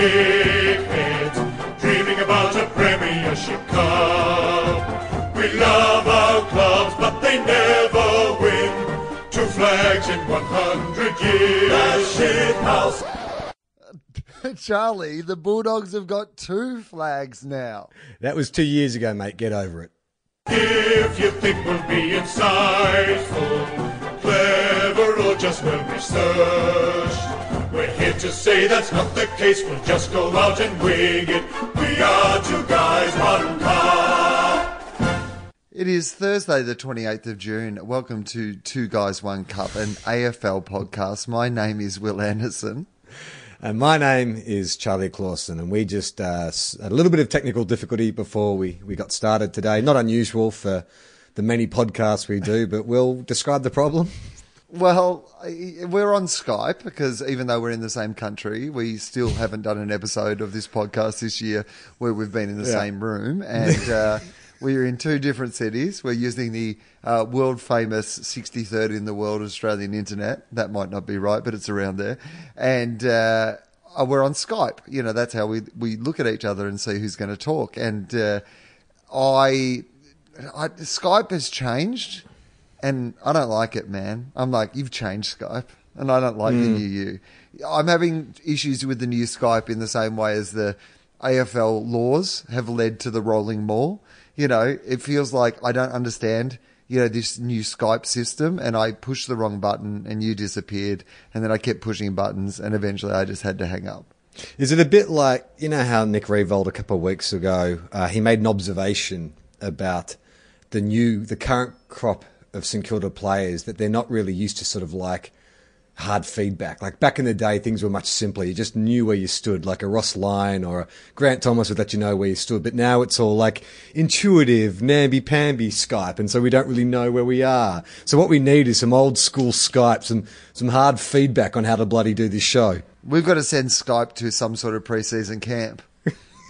dickheads, dreaming about a Premiership Cup. We love our clubs, but they never win. Two flags in 100 years. The shit house. Charlie, the Bulldogs have got two flags now. That was two years ago, mate. Get over it. If you think we'll be insightful, clever, or just well researched, we're here to say that's not the case. We'll just go out and wing it. We are two guys, one cup. It is Thursday, the 28th of June. Welcome to Two Guys, One Cup, an AFL podcast. My name is Wil Anderson. And my name is Charlie Clausen, and we just uh, a little bit of technical difficulty before we, we got started today. Not unusual for the many podcasts we do, but we'll describe the problem. Well, we're on Skype because even though we're in the same country, we still haven't done an episode of this podcast this year where we've been in the Yeah. same room. And uh, we're in two different cities. We're using the uh, world famous 63rd in the world Australian internet. That might not be right, but it's around there. And uh, uh, we're on Skype. You know, that's how we, we look at each other and see who's going to talk. And uh, I, I, Skype has changed and I don't like it, man. I'm like, you've changed Skype, and I don't like the new you. I'm having issues with the new Skype in the same way as the AFL laws have led to the rolling maul. You know, it feels like I don't understand. You know this new Skype system, and I pushed the wrong button, and you disappeared, and then I kept pushing buttons, and eventually I just had to hang up. Is it a bit like, you know how Nick Riewoldt a couple of weeks ago, uh, he made an observation about the new, the current crop of St Kilda players that they're not really used to sort of like hard feedback. Like back in the day, things were much simpler. You just knew where you stood, like a Ross Lyon or a Grant Thomas would let you know where you stood. But now it's all like intuitive, namby-pamby Skype. And so we don't really know where we are. So what we need is some old school Skype, some, some hard feedback on how to bloody do this show. We've got to send Skype to some sort of preseason camp.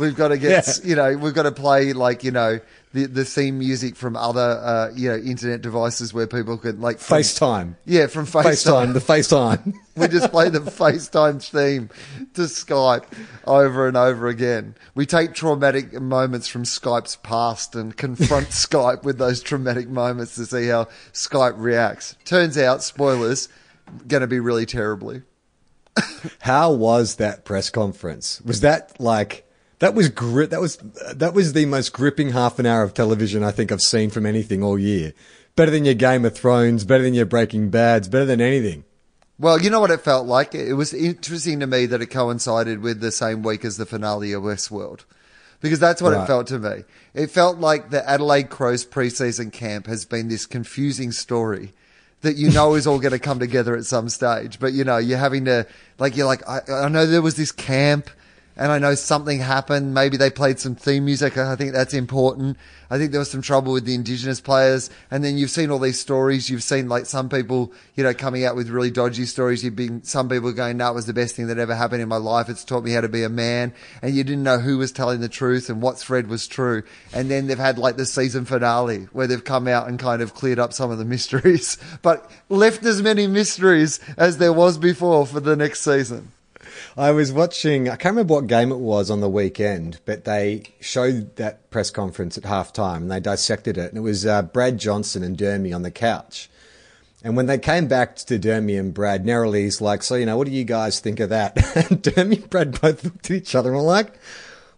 We've got to get, Yeah. you know, we've got to play like, you know, the, the theme music from other, uh, you know, internet devices where people could like from- FaceTime. Yeah, from FaceTime, FaceTime. the FaceTime. we just play the FaceTime theme to Skype over and over again. We take traumatic moments from Skype's past and confront Skype with those traumatic moments to see how Skype reacts. Turns out, spoilers, going to be really terribly. How was that press conference? Was that like that was gri- that was that was the most gripping half an hour of television I think I've seen from anything all year. Better than your Game of Thrones, better than your Breaking Bad's, better than anything. Well, you know what it felt like? It was interesting to me that it coincided with the same week as the finale of Westworld. Because that's what it felt to me. It felt like the Adelaide Crows preseason camp has been this confusing story that you know is all going to come together at some stage. But you know, you're having to, like, you're like, I, I know there was this camp and I know something happened. Maybe they played some theme music. I think that's important. I think there was some trouble with the indigenous players. And then you've seen all these stories. You've seen like some people, you know, coming out with really dodgy stories. You've been, some people going, it was the best thing that ever happened in my life. It's taught me how to be a man. And you didn't know who was telling the truth and what thread was true. And then they've had like the season finale where they've come out and kind of cleared up some of the mysteries, but left as many mysteries as there was before for the next season. I was watching, I can't remember what game it was on the weekend, but they showed that press conference at halftime and they dissected it. And it was uh, Brad Johnson and Dermy on the couch. And when they came back to Dermy and Brad, Neryl's like, so, you know, what do you guys think of that? And Dermy and Brad both looked at each other and were like,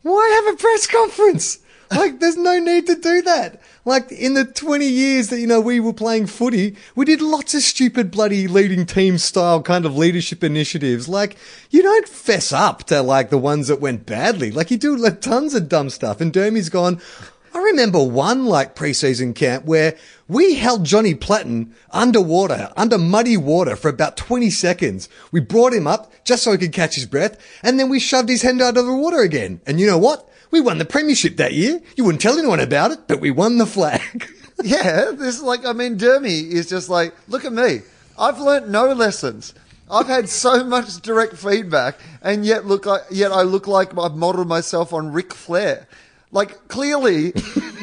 why have a press conference? Like, there's no need to do that. Like, in the 20 years that, you know, we were playing footy, we did lots of stupid bloody leading team style kind of leadership initiatives. Like, you don't fess up to, like, the ones that went badly. Like, you do like, tons of dumb stuff. And Dermy's gone, I remember one, like, preseason camp where we held Johnny Platten underwater, under muddy water for about 20 seconds. We brought him up just so he could catch his breath, and then we shoved his hand out of the water again. And you know what? We won the premiership that year. You wouldn't tell anyone about it, but we won the flag. Yeah, this is like I mean, Dermy is just like, look at me. I've learnt no lessons. I've had so much direct feedback, and yet look, like, yet I look like I've modelled myself on Ric Flair. Like, clearly,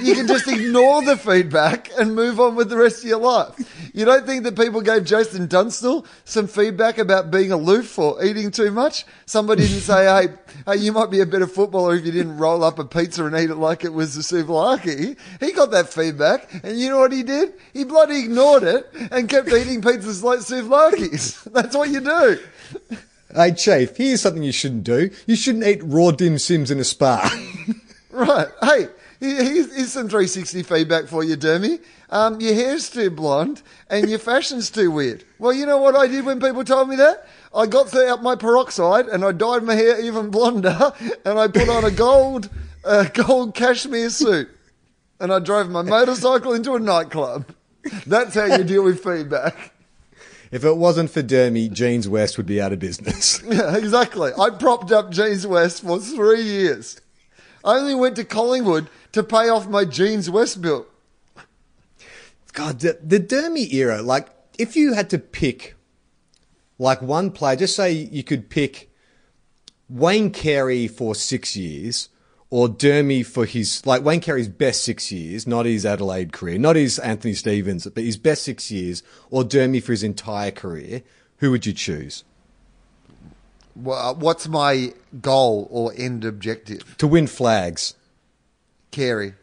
you can just ignore the feedback and move on with the rest of your life. You don't think that people gave Jason Dunstall some feedback about being aloof or eating too much? Somebody didn't say, hey, hey, you might be a better footballer if you didn't roll up a pizza and eat it like it was a souvlaki. He got that feedback, and you know what he did? He bloody ignored it and kept eating pizzas like souvlakis. That's what you do. Hey, Chief, here's something you shouldn't do. You shouldn't eat raw dim sims in a spa. Right. Hey, here's, some 360 feedback for you, Dermy. Um, your hair's too blonde and your fashion's too weird. Well, you know what I did when people told me that? I got out my peroxide and I dyed my hair even blonder and I put on a gold, uh, gold cashmere suit and I drove my motorcycle into a nightclub. That's how you deal with feedback. if it wasn't for Dermy, Jeans West would be out of business. Yeah, exactly. I propped up Jeans West for three years. I only went to Collingwood to pay off my Jeans West bill. God, the, the Dermy era, like, if you had to pick, like, one player, just say you could pick Wayne Carey for six years or Dermy for his, like, Wayne Carey's best six years, not his Adelaide career, not his Anthony Stevens, but his best six years, or Dermy for his entire career, who would you choose? What's my goal or end objective? To win flags. Carey.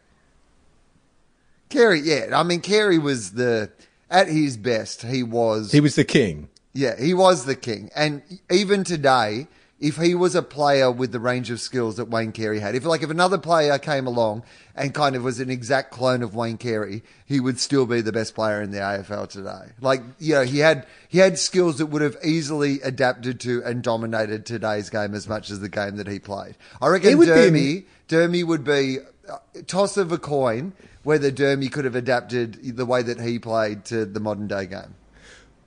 Carey, yeah. I mean, Carey was the, at his best, he was, He was the king. yeah, he was the king. And even today, if he was a player with the range of skills that Wayne Carey had, if like if another player came along and kind of was an exact clone of Wayne Carey, he would still be the best player in the AFL today. Like, you know, he had he had skills that would have easily adapted to and dominated today's game as much as the game that he played. I reckon Dermy, Dermy would be uh, toss of a coin whether Dermy could have adapted the way that he played to the modern day game.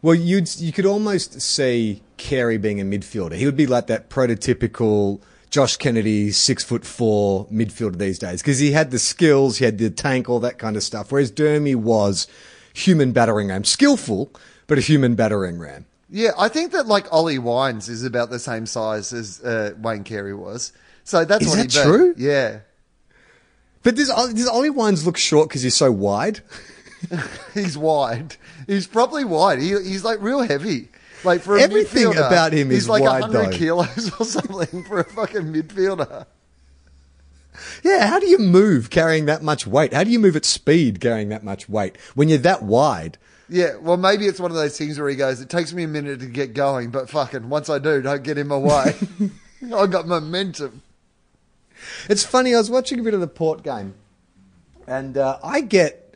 Well, you'd you could almost see Carey being a midfielder. He would be like that prototypical Josh Kennedy, six foot four midfielder these days because he had the skills, he had the tank, all that kind of stuff. Whereas Dermy was human battering ram, skillful, but a human battering ram. Yeah, I think that like Ollie Wines is about the same size as uh, Wayne Carey was. So that's Is what that be. true? Yeah. But does, does Ollie Wines look short because he's so wide? He's wide. He's probably wide. He, he's like real heavy. Like for a Everything about him he's is like wide, 100 though. kilos or something for a fucking midfielder. Yeah, how do you move carrying that much weight? How do you move at speed carrying that much weight when you're that wide? Yeah, well, maybe it's one of those things where he goes, "It takes me a minute to get going, but fucking once I do, don't get in my way. I got momentum." It's funny. I was watching a bit of the Port game, and uh, I get,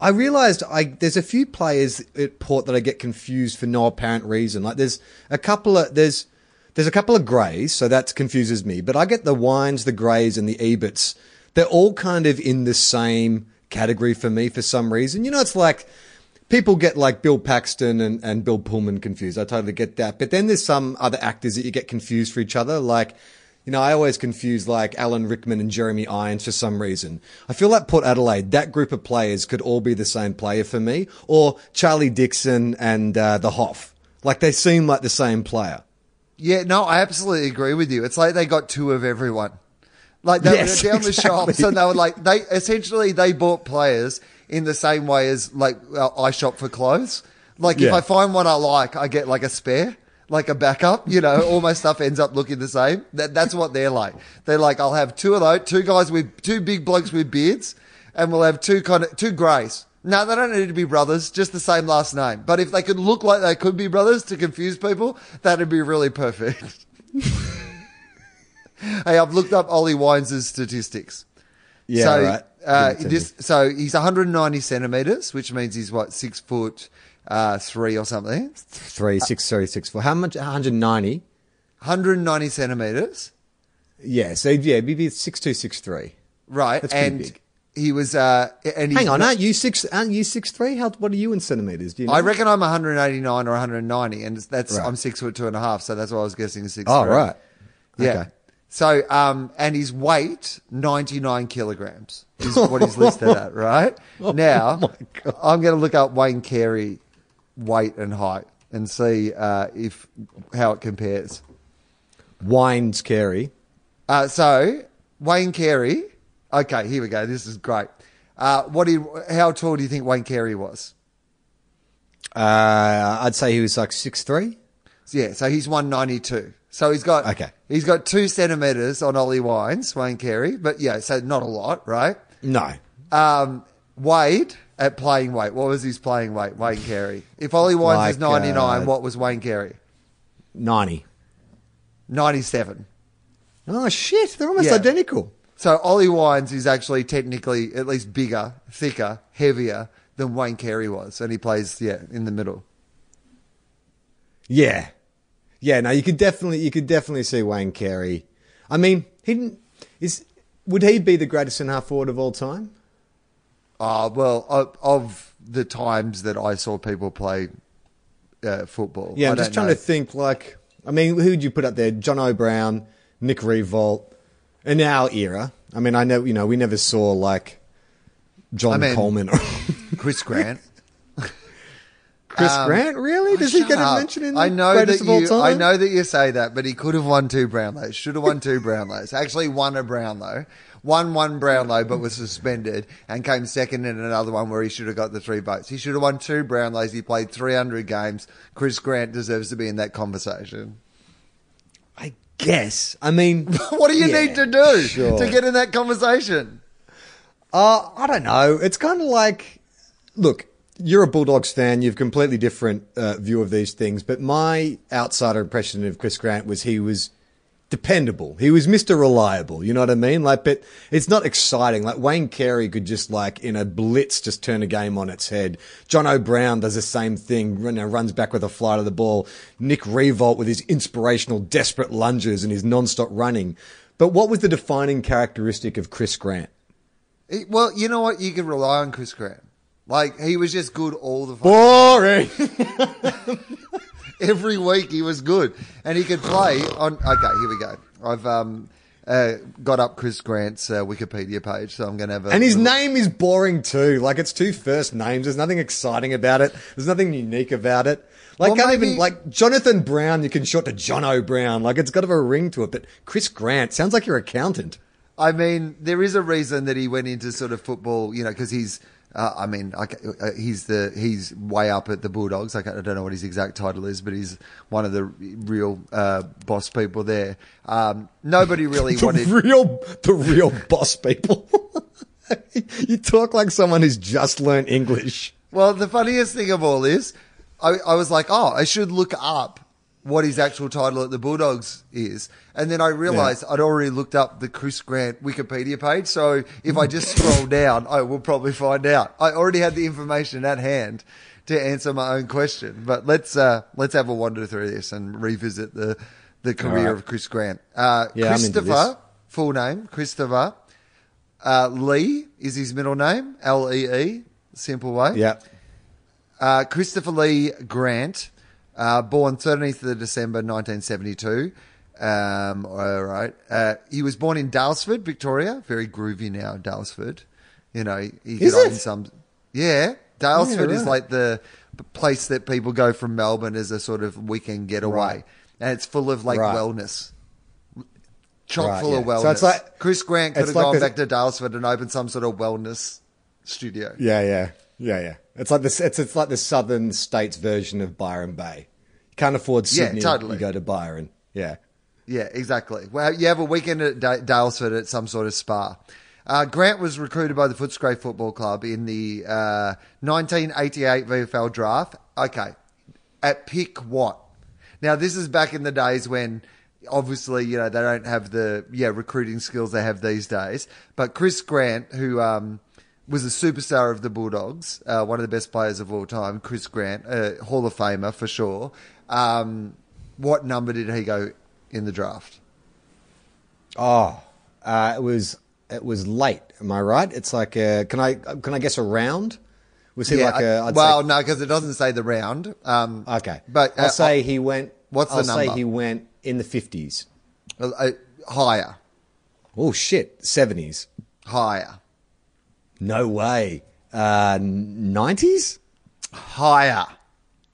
I realised I there's a few players at Port that I get confused for no apparent reason. Like there's a couple of there's there's a couple of greys, so that confuses me. But I get the wines, the greys, and the Eberts. They're all kind of in the same category for me for some reason. You know, it's like people get like Bill Paxton and, and Bill Pullman confused. I totally get that. But then there's some other actors that you get confused for each other. Like, you know, I always confuse like Alan Rickman and Jeremy Irons for some reason. I feel like Port Adelaide, that group of players could all be the same player for me. Or Charlie Dixon and uh, the Hoff. Like they seem like the same player. Yeah, no, I absolutely agree with you. It's like they got two of everyone. Like they Yes, were down the exactly. shops and they were like they essentially they bought players in the same way as like uh, I shop for clothes. Like if I find one I like, I get like a spare, like a backup. You know, all my stuff ends up looking the same. That, that's what they're like. They're like I'll have two of those, two guys with two big blokes with beards, and we'll have two kind of two greys. No, they don't need to be brothers, just the same last name. But if they could look like they could be brothers to confuse people, that'd be really perfect. hey, I've looked up Ollie Wines' statistics. Yeah, so, right. Uh, this, so he's 190 centimeters, which means he's what six foot uh, three or something. Three, six, three, six, four. How much? 190? 190 centimeters, Yeah, so yeah, maybe six two, six three. right? That's pretty and big. he was. Uh, and Hang on, aren't you six? Aren't you six three? How? What are you in centimeters? Do you know? I reckon I'm 189 or 190, and that's Right. I'm six foot two and a half, so that's why I was guessing six. Oh, three. right. Yeah. Okay. So, um, and his weight, 99 kilograms is what he's listed at, right? now, Oh God. I'm going to look up Wayne Carey weight and height and see, uh, if, how it compares. Wines Carey. Uh, so Wayne Carey, Okay, here we go. This is great. Uh, what do you, how tall do you think Wayne Carey was? Uh, I'd say he was like six three. Yeah, so he's 192. So he's got Okay. He's got two centimeters on Ollie Wines, Wayne Carey, but yeah, so not a lot, right? No. Um, Wade at playing weight. What was his playing weight, Wayne Carey? If Ollie Wines is Like, 99, uh, what was Wayne Carey? 90. 97. Oh, shit. They're almost Yeah. identical. So Ollie Wines is actually technically at least bigger, thicker, heavier than Wayne Carey was, and he plays yeah in the middle. Yeah. Yeah, no, you could definitely you could definitely see Wayne Carey. I mean, he didn't is would he be the greatest centre half forward of all time? Uh, well, of, of the times that I saw people play uh, football, Yeah, I'm just trying know. to think like I mean, who would you put up there? Jono Brown, Nick Riewoldt, in our era. I mean, I know you know, we never saw like John I mean- Coleman or Chris Grant. Chris Um, Grant, really? Does he Shut get a mention in I know greatest that of all you. time? I know that you say that, but he could have won two Brownlows. Should have won two Brownlows. Actually, won a Brownlow. Won one Brownlow, but was suspended and came second in another one where he should have got the three votes. He should have won two Brownlows. He played 300 games. Chris Grant deserves to be in that conversation. I guess. I mean, What do you yeah, need to do sure. to get in that conversation? Uh, I don't know. It's kind of like, look, you're a Bulldogs fan. You've completely different uh, view of these things. But my outsider impression of Chris Grant was he was dependable. He was Mr. Reliable. You know what I mean? Like, but it's not exciting. Like Wayne Carey could just like in a blitz just turn a game on its head. Jono Brown does the same thing. You know, runs back with a flight of the ball. Nick Riewoldt with his inspirational, desperate lunges and his non-stop running. But what was the defining characteristic of Chris Grant? He- well, you know what? You can rely on Chris Grant. Like he was just good all the time. Boring. every week he was good and he could play on okay here we go i've um uh, got up chris grant's uh, wikipedia page so i'm gonna have a And his little- name is boring too. Like it's two first names. There's nothing exciting about it. There's nothing unique about it. Like Well, can't maybe- even like Jonathan Brown. You can short to Jono Brown. Like it's got of a ring to it. But Chris Grant sounds like your accountant. i mean there is a reason that he went into sort of football you know because he's uh, I mean, I, uh, he's the he's way up at the Bulldogs. I, I don't know what his exact title is, but he's one of the real uh, boss people there. Um, nobody really The wanted. real, the real boss people. you talk like someone who's just learned English. Well, the funniest thing of all is, I, I was like, oh, I should look up what his actual title at the Bulldogs is. And then I realized I'd already looked up the Chris Grant Wikipedia page. So if I just scroll down, I will probably find out. I already had the information at hand to answer my own question. But let's, uh, let's have a wander through this and revisit the, the career right. of Chris Grant. Uh, Yeah, Christopher, full name, Christopher, uh, Lee is his middle name, L E E, simple way. Yeah. Uh, Christopher Lee Grant, uh, born 13th of December 1972. Um, all right. Uh, he was born in Daylesford, Victoria. Very groovy now, Daylesford. You know, he Is could own it? some. Yeah, Daylesford Yeah, is like the place that people go from Melbourne as a sort of weekend getaway, Right. and it's full of like Right. wellness. Chock Right, full of wellness. So it's like- Chris Grant could have like gone the- back to Daylesford and opened some sort of wellness studio. Yeah, yeah, yeah, yeah. It's like this. It's it's like the southern states version of Byron Bay. You can't afford Sydney. Yeah, totally. You go to Byron. Yeah. Yeah, exactly. Well, you have a weekend at Da- Daylesford at some sort of spa. Uh, Grant was recruited by the Footscray Football Club in the uh, 1988 VFL draft. Okay, at pick what? Now this is back in the days when obviously you know they don't have the yeah recruiting skills they have these days. But Chris Grant, who um, was a superstar of the Bulldogs, uh, one of the best players of all time, Chris Grant, uh, Hall of Famer for sure. Um, what number did he go in the draft? Oh, uh, it was it was late. Am I right? It's like a, can I can I guess a round? Was he like I- a? I'd well, say, no, because it doesn't say the round. Um, okay, but I'll uh, say he went. what's the I'll say number? he went in the fifties. uh, uh, higher, Oh shit, seventies. higher, No way. Uh, Nineties? higher.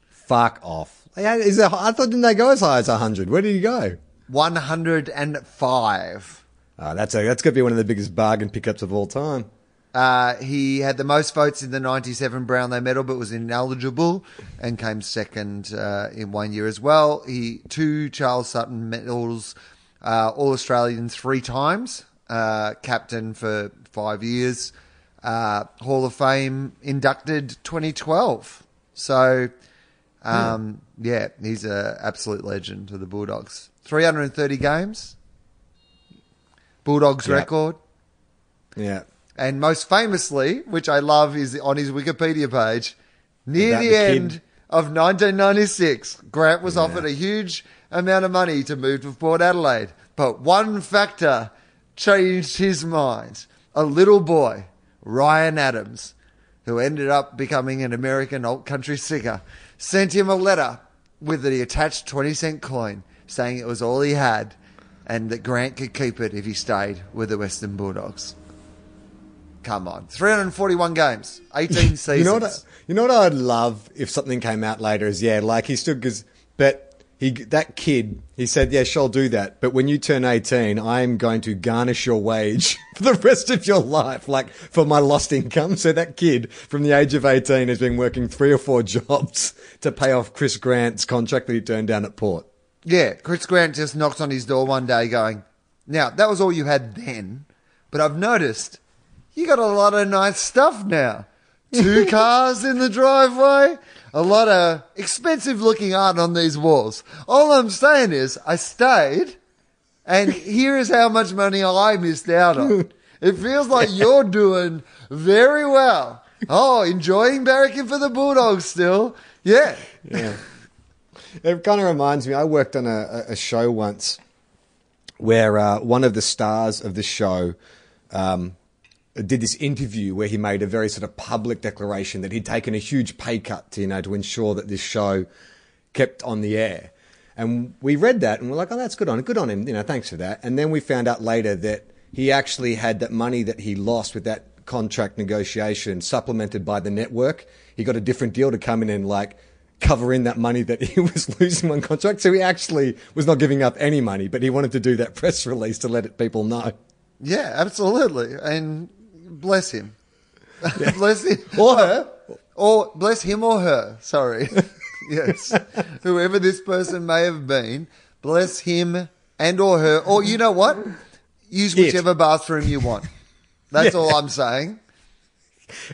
Fuck off. Yeah, is it, I thought didn't they go as high as hundred? Where did he go? One hundred and five. Uh, that's a, that's going to be one of the biggest bargain pickups of all time. Uh, he had the most votes in the 97 Brownlow medal, but was ineligible and came second uh, in one year as well. He Two Charles Sutton medals, uh, All Australian three times, uh, captain for five years, uh, Hall of Fame inducted 2012. So, um, yeah, he's an absolute legend to the Bulldogs. 330 games, Bulldogs Yeah. record. Yeah. And most famously, which I love, is on his Wikipedia page, near the, the kid. end of 1996, Grant was offered a huge amount of money to move to Port Adelaide. But one factor changed his mind. A little boy, Ryan Adams, who ended up becoming an American alt country singer, sent him a letter with the attached 20 cent coin saying it was all he had and that Grant could keep it if he stayed with the Western Bulldogs. Come on. 341 games, 18 seasons. You know what? I, you know what I'd love if something came out later is yeah, like he still gives, but he that kid he said yeah, sure, I'll do that. But when you turn eighteen, I am going to garnish your wage for the rest of your life, like for my lost income. So that kid from the age of eighteen has been working three or four jobs to pay off Chris Grant's contract that he turned down at Port. Yeah, Chris Grant just knocks on his door one day going, Now, that was all you had then, but I've noticed you got a lot of nice stuff now. Two cars in the driveway, a lot of expensive looking art on these walls. All I'm saying is, I stayed, and here is how much money I missed out on. It feels like you're doing very well. Oh, enjoying barracking for the Bulldogs still. Yeah. Yeah. It kind of reminds me. I worked on a, a- show once where uh, one of the stars of the show um, did this interview where he made a very sort of public declaration that he'd taken a huge pay cut to you know to ensure that this show kept on the air. And we read that and we're like, oh, that's good on good on him. You know, thanks for that. And then we found out later that he actually had that money that he lost with that contract negotiation supplemented by the network. He got a different deal to come in and like cover in that money that he was losing on contract. So he actually was not giving up any money, but he wanted to do that press release to let people know. Yeah, absolutely. And bless him. bless him. Or her. Or bless him or her. Sorry. yes. Whoever this person may have been, bless him and or her. Or you know what? Use It. whichever bathroom you want. That's all I'm saying.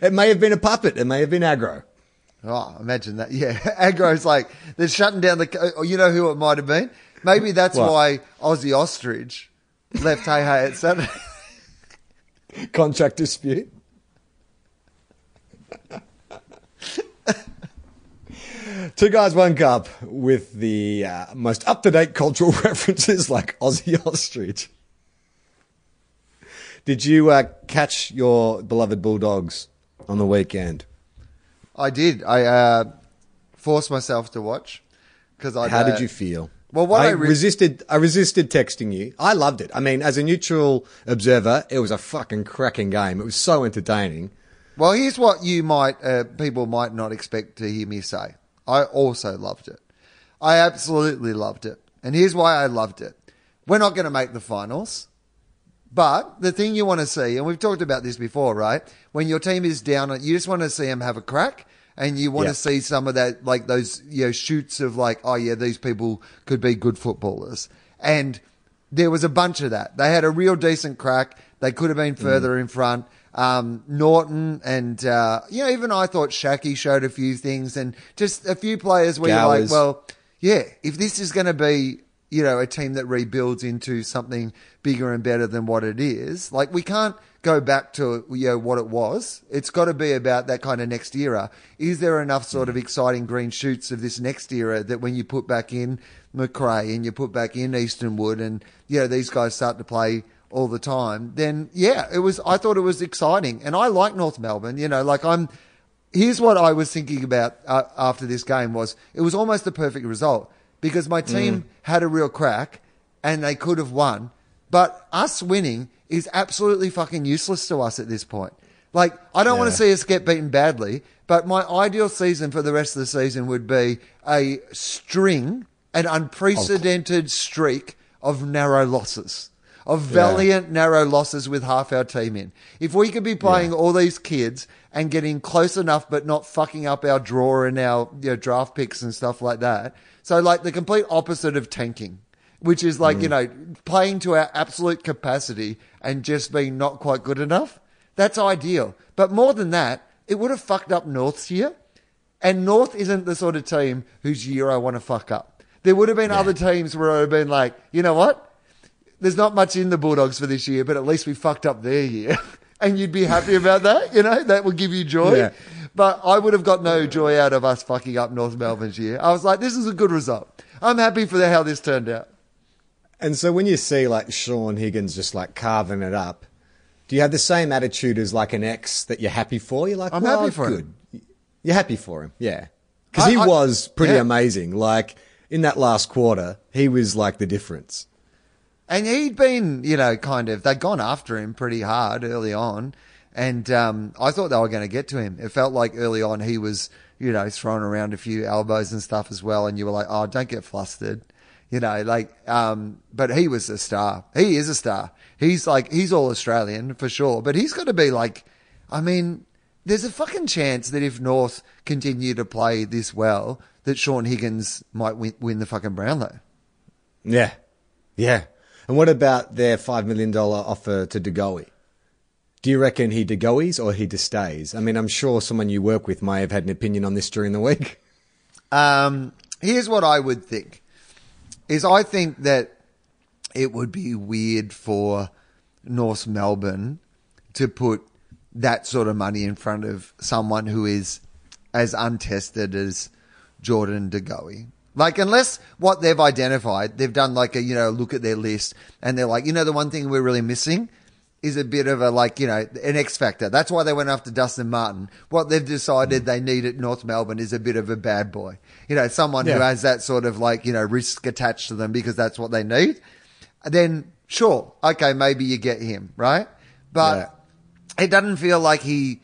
It may have been a puppet. It may have been Agro. Oh, imagine that. Yeah. Agro's like, they're shutting down the, co- or oh, you know who it might have been? Maybe that's What? why Ossie Ostrich left Hey Hey It's Saturday. Contract dispute. Two guys, one cup with the uh, most up to date cultural references like Ossie Ostrich. Did you uh, catch your beloved Bulldogs on the weekend? I did. I uh, forced myself to watch because I. How did you feel? Well, what I I re- resisted, I resisted texting you. I loved it. I mean, as a neutral observer, it was a fucking cracking game. It was so entertaining. Well, here's what you might uh, people might not expect to hear me say. I also loved it. I absolutely loved it, and here's why I loved it. We're not going to make the finals, but the thing you want to see, and we've talked about this before, right? When your team is down, you just want to see them have a crack. And you want Yeah. to see some of that, like those, you know, shoots of like, oh yeah, these people could be good footballers. And there was a bunch of that. They had a real decent crack. They could have been further in front. Um, Norton and, uh, you know, even I thought Schache showed a few things and just a few players where you're like, well, yeah, if this is going to be, you know, a team that rebuilds into something bigger and better than what it is, like we can't go back to, you know, what it was. It's got to be about that kind of next era. Is there enough sort of exciting green shoots of this next era that when you put back in Macrae and you put back in Easton Wood and, you know, these guys start to play all the time, then yeah, it was, I thought it was exciting. And I like North Melbourne, you know, like I'm, here's what I was thinking about uh, after this game was it was almost the perfect result because my team mm. had a real crack and they could have won, but us winning is absolutely fucking useless to us at this point. Like I don't want to see us get beaten badly, but my ideal season for the rest of the season would be a string, an unprecedented streak of narrow losses. of valiant, narrow losses with half our team in. If we could be playing Yeah. all these kids and getting close enough, but not fucking up our draw and our you know, draft picks and stuff like that. So, like the complete opposite of tanking, which is like, you mm. know, playing to our absolute capacity and just being not quite good enough. That's ideal. But more than that, it would have fucked up North's year. And North isn't the sort of team whose year I want to fuck up. There would have been other teams where I would have been like, you know what? There's not much in the Bulldogs for this year, but at least we fucked up their year. and you'd be happy about that, you know? That would give you joy. Yeah. But I would have got no joy out of us fucking up North Melbourne's year. I was like, this is a good result. I'm happy for the, how this turned out. And so when you see like Shaun Higgins just like carving it up, do you have the same attitude as like an ex that you're happy for? You're like, I'm well, happy for good. him. You're happy for him, yeah. Because he I- was pretty yeah. amazing. Like in that last quarter, he was like the difference. And he'd been, you know, kind of, they'd gone after him pretty hard early on. And um, I thought they were going to get to him. It felt like early on he was, you know, throwing around a few elbows and stuff as well. And you were like, oh, don't get flustered. You know, like, um, but he was a star. He is a star. He's like, he's all Australian for sure. But he's got to be like, I mean, there's a fucking chance that if North continue to play this well, that Shaun Higgins might win, win the fucking Brownlow. Yeah, yeah. And what about their five million dollar offer to De Goey? Do you reckon he Degoes or he de stays? I mean, I'm sure someone you work with may have had an opinion on this during the week. Um, here's what I would think: is I think that it would be weird for North Melbourne to put that sort of money in front of someone who is as untested as Jordan De Goey. Like, unless what they've identified, they've done like a, you know, look at their list and they're like, you know, the one thing we're really missing is a bit of a, like, you know, an X factor. That's why they went after Dustin Martin. What they've decided they need at North Melbourne is a bit of a bad boy. You know, someone who has that sort of like, you know, risk attached to them because that's what they need. Then sure, okay, maybe you get him, right? But it doesn't feel like he,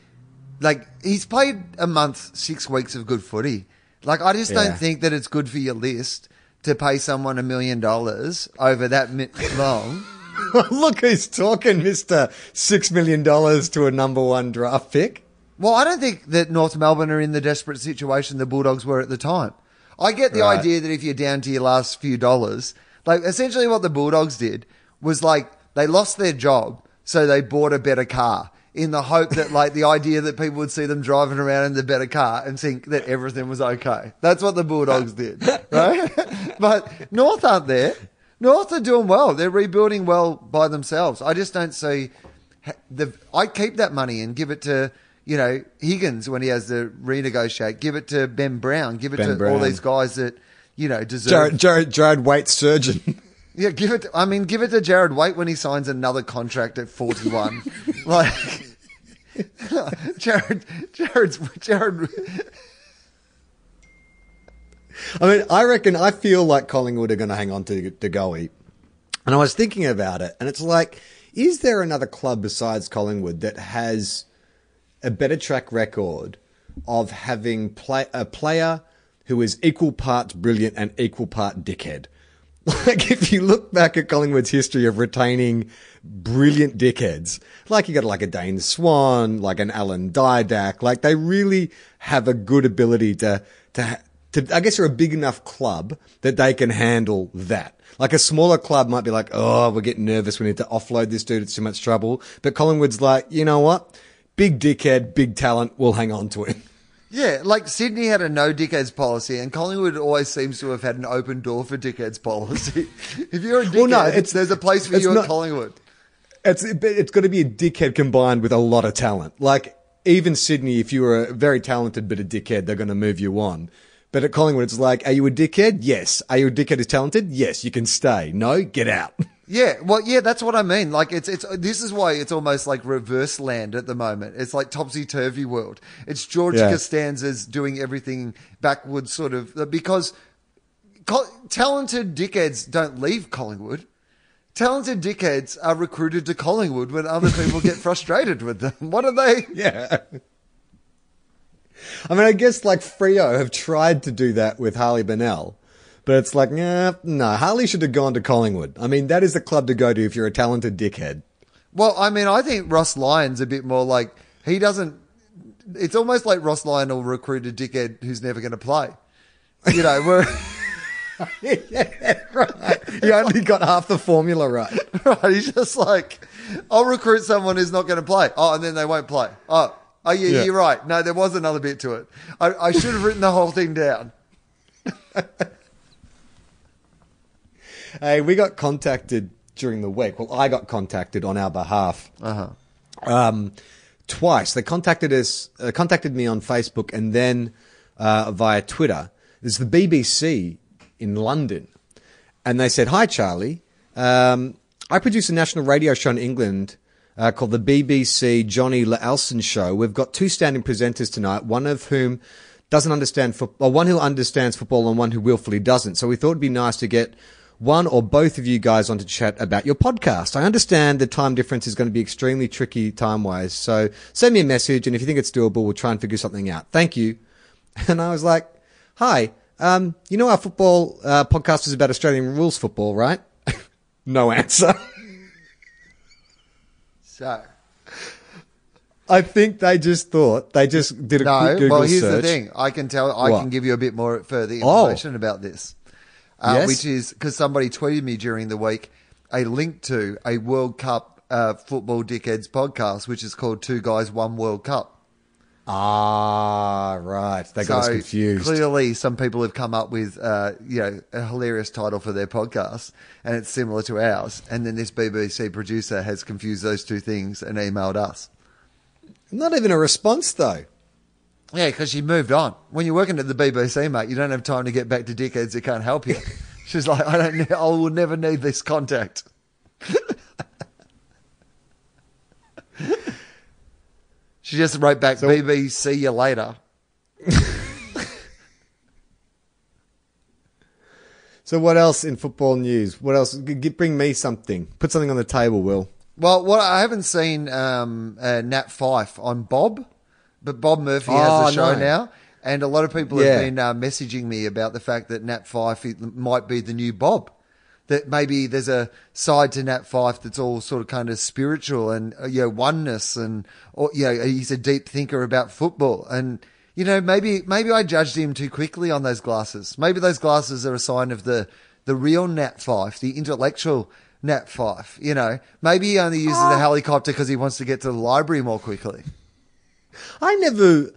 like he's played a month, six weeks of good footy. Like I just Yeah. don't think that it's good for your list to pay someone a million dollars over that mi- long. Look who's talking, Mister Six Million Dollars to a number one draft pick. Well, I don't think that North Melbourne are in the desperate situation the Bulldogs were at the time. I get the Right. idea that if you're down to your last few dollars, like essentially what the Bulldogs did was like they lost their job, so they bought a better car in the hope that like the idea that people would see them driving around in the better car and think that everything was okay. That's what the Bulldogs did, right? but North aren't there. North are doing well. They're rebuilding well by themselves. I just don't see the. I keep that money and give it to you know Higgins when he has to renegotiate. Give it to Ben Brown. Give it Ben to all these guys that you know deserve. Jared, Jared, Jarrad Waite, surgeon. Yeah, give it. To, I mean, give it to Jarrad Waite when he signs another contract at forty-one. like Jared, Jared's Jared. I mean, I reckon I feel like Collingwood are going to hang on to De Goey. And I was thinking about it, and it's like, is there another club besides Collingwood that has a better track record of having play, a player who is equal parts brilliant and equal part dickhead? Like, if you look back at Collingwood's history of retaining brilliant dickheads, like you got like a Dane Swan, like an Alan Didak, like they really have a good ability to, to, to, I guess they're a big enough club that they can handle that. Like a smaller club might be like, oh, we're getting nervous. We need to offload this dude. It's too much trouble. But Collingwood's like, you know what? Big dickhead, big talent. We'll hang on to him. Yeah, like Sydney had a no dickheads policy, and Collingwood always seems to have had an open door for dickheads policy. if you're a dickhead, Well, no, it's- there's a place for you not- at Collingwood. It's it's got to be a dickhead combined with a lot of talent. Like even Sydney, if you were a very talented bit of dickhead, they're going to move you on. But at Collingwood, it's like, are you a dickhead? Yes. Are you a dickhead who's talented? Yes. You can stay. No, get out. Yeah, well, yeah, that's what I mean. Like, it's it's this is why it's almost like reverse land at the moment. It's like topsy turvy world. It's George Yeah. Costanza's doing everything backwards, sort of because co- talented dickheads don't leave Collingwood. Talented dickheads are recruited to Collingwood when other people get frustrated with them. What are they? Yeah. I mean, I guess like Freo have tried to do that with Harley Bennell, But it's like, nah, no, Harley should have gone to Collingwood. I mean, that is the club to go to if you're a talented dickhead. Well, I mean, I think Ross Lyon's a bit more like he doesn't. It's almost like Ross Lyon will recruit a dickhead who's never going to play. You know, where yeah, right. He only got half the formula right. right, he's just like, I'll recruit someone who's not going to play. Oh, and then they won't play. Oh, oh yeah, Yeah. you're right. No, there was another bit to it. I, I should have written the whole thing down. Hey, we got contacted during the week. Well, I got contacted on our behalf. Uh-huh. um, twice. They contacted us, uh, contacted me on Facebook, and then uh, via Twitter. There's the BBC in London, and they said, "Hi, Charlie. Um, I produce a national radio show in England." Uh, called the BBC Johnny L'Alson Show. We've got two standing presenters tonight, one of whom doesn't understand football, one who understands football and one who willfully doesn't. So we thought it'd be nice to get one or both of you guys on to chat about your podcast. I understand the time difference is going to be extremely tricky time wise. So send me a message and if you think it's doable, we'll try and figure something out. Thank you. And I was like, hi, um, you know our football uh, podcast is about Australian rules football, right? no answer. So, I think they just thought they just did a no, quick Google well, here's search. the thing. I can tell, I What? can give you a bit more further Oh. information about this. Uh, Yes? Which is because somebody tweeted me during the week a link to a World Cup uh, Football Dickheads podcast, which is called Two Guys, One World Cup. Ah, right. They got us confused. Clearly, some people have come up with, uh, you know, a hilarious title for their podcast, and it's similar to ours. And then this BBC producer has confused those two things and emailed us. Not even a response though. Yeah, because she moved on. When you're working at the BBC, mate, you don't have time to get back to dickheads that can't help you. She's like, I don't, I will never need this contact. She just wrote back, So- BBC, see you later. So what else in football news? What else? G- g- bring me something. Put something on the table, Wil. Well, what I haven't seen um, uh, Nat Fyfe on Bob, but Bob Murphy Oh, has a show no. now, and a lot of people Yeah. have been uh, messaging me about the fact that Nat Fyfe might be the new Bob. That maybe there's a side to Nat Fyfe that's all sort of kind of spiritual and uh, you know oneness and or you know he's a deep thinker about football and you know maybe maybe I judged him too quickly on those glasses. Maybe those glasses are a sign of the the real Nat Fyfe, the intellectual Nat Fyfe. You know, maybe he only uses the helicopter because he wants to get to the library more quickly. I never,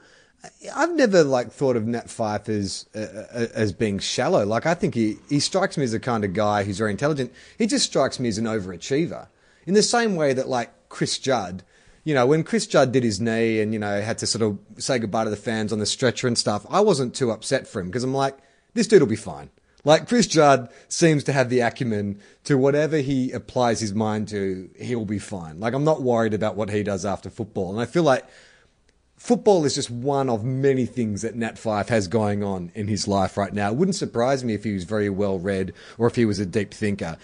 I've never like thought of Nat Fyfe as uh, uh, as being shallow. Like I think he he strikes me as the kind of guy who's very intelligent. He just strikes me as an overachiever. In the same way that like Chris Judd, you know, when Chris Judd did his knee and you know had to sort of say goodbye to the fans on the stretcher and stuff, I wasn't too upset for him because I'm like, this dude will be fine. Like Chris Judd seems to have the acumen to whatever he applies his mind to, he'll be fine. Like I'm not worried about what he does after football, and I feel like football is just one of many things that Nat Fyfe has going on in his life right now. It wouldn't surprise me if he was very well read or if he was a deep thinker.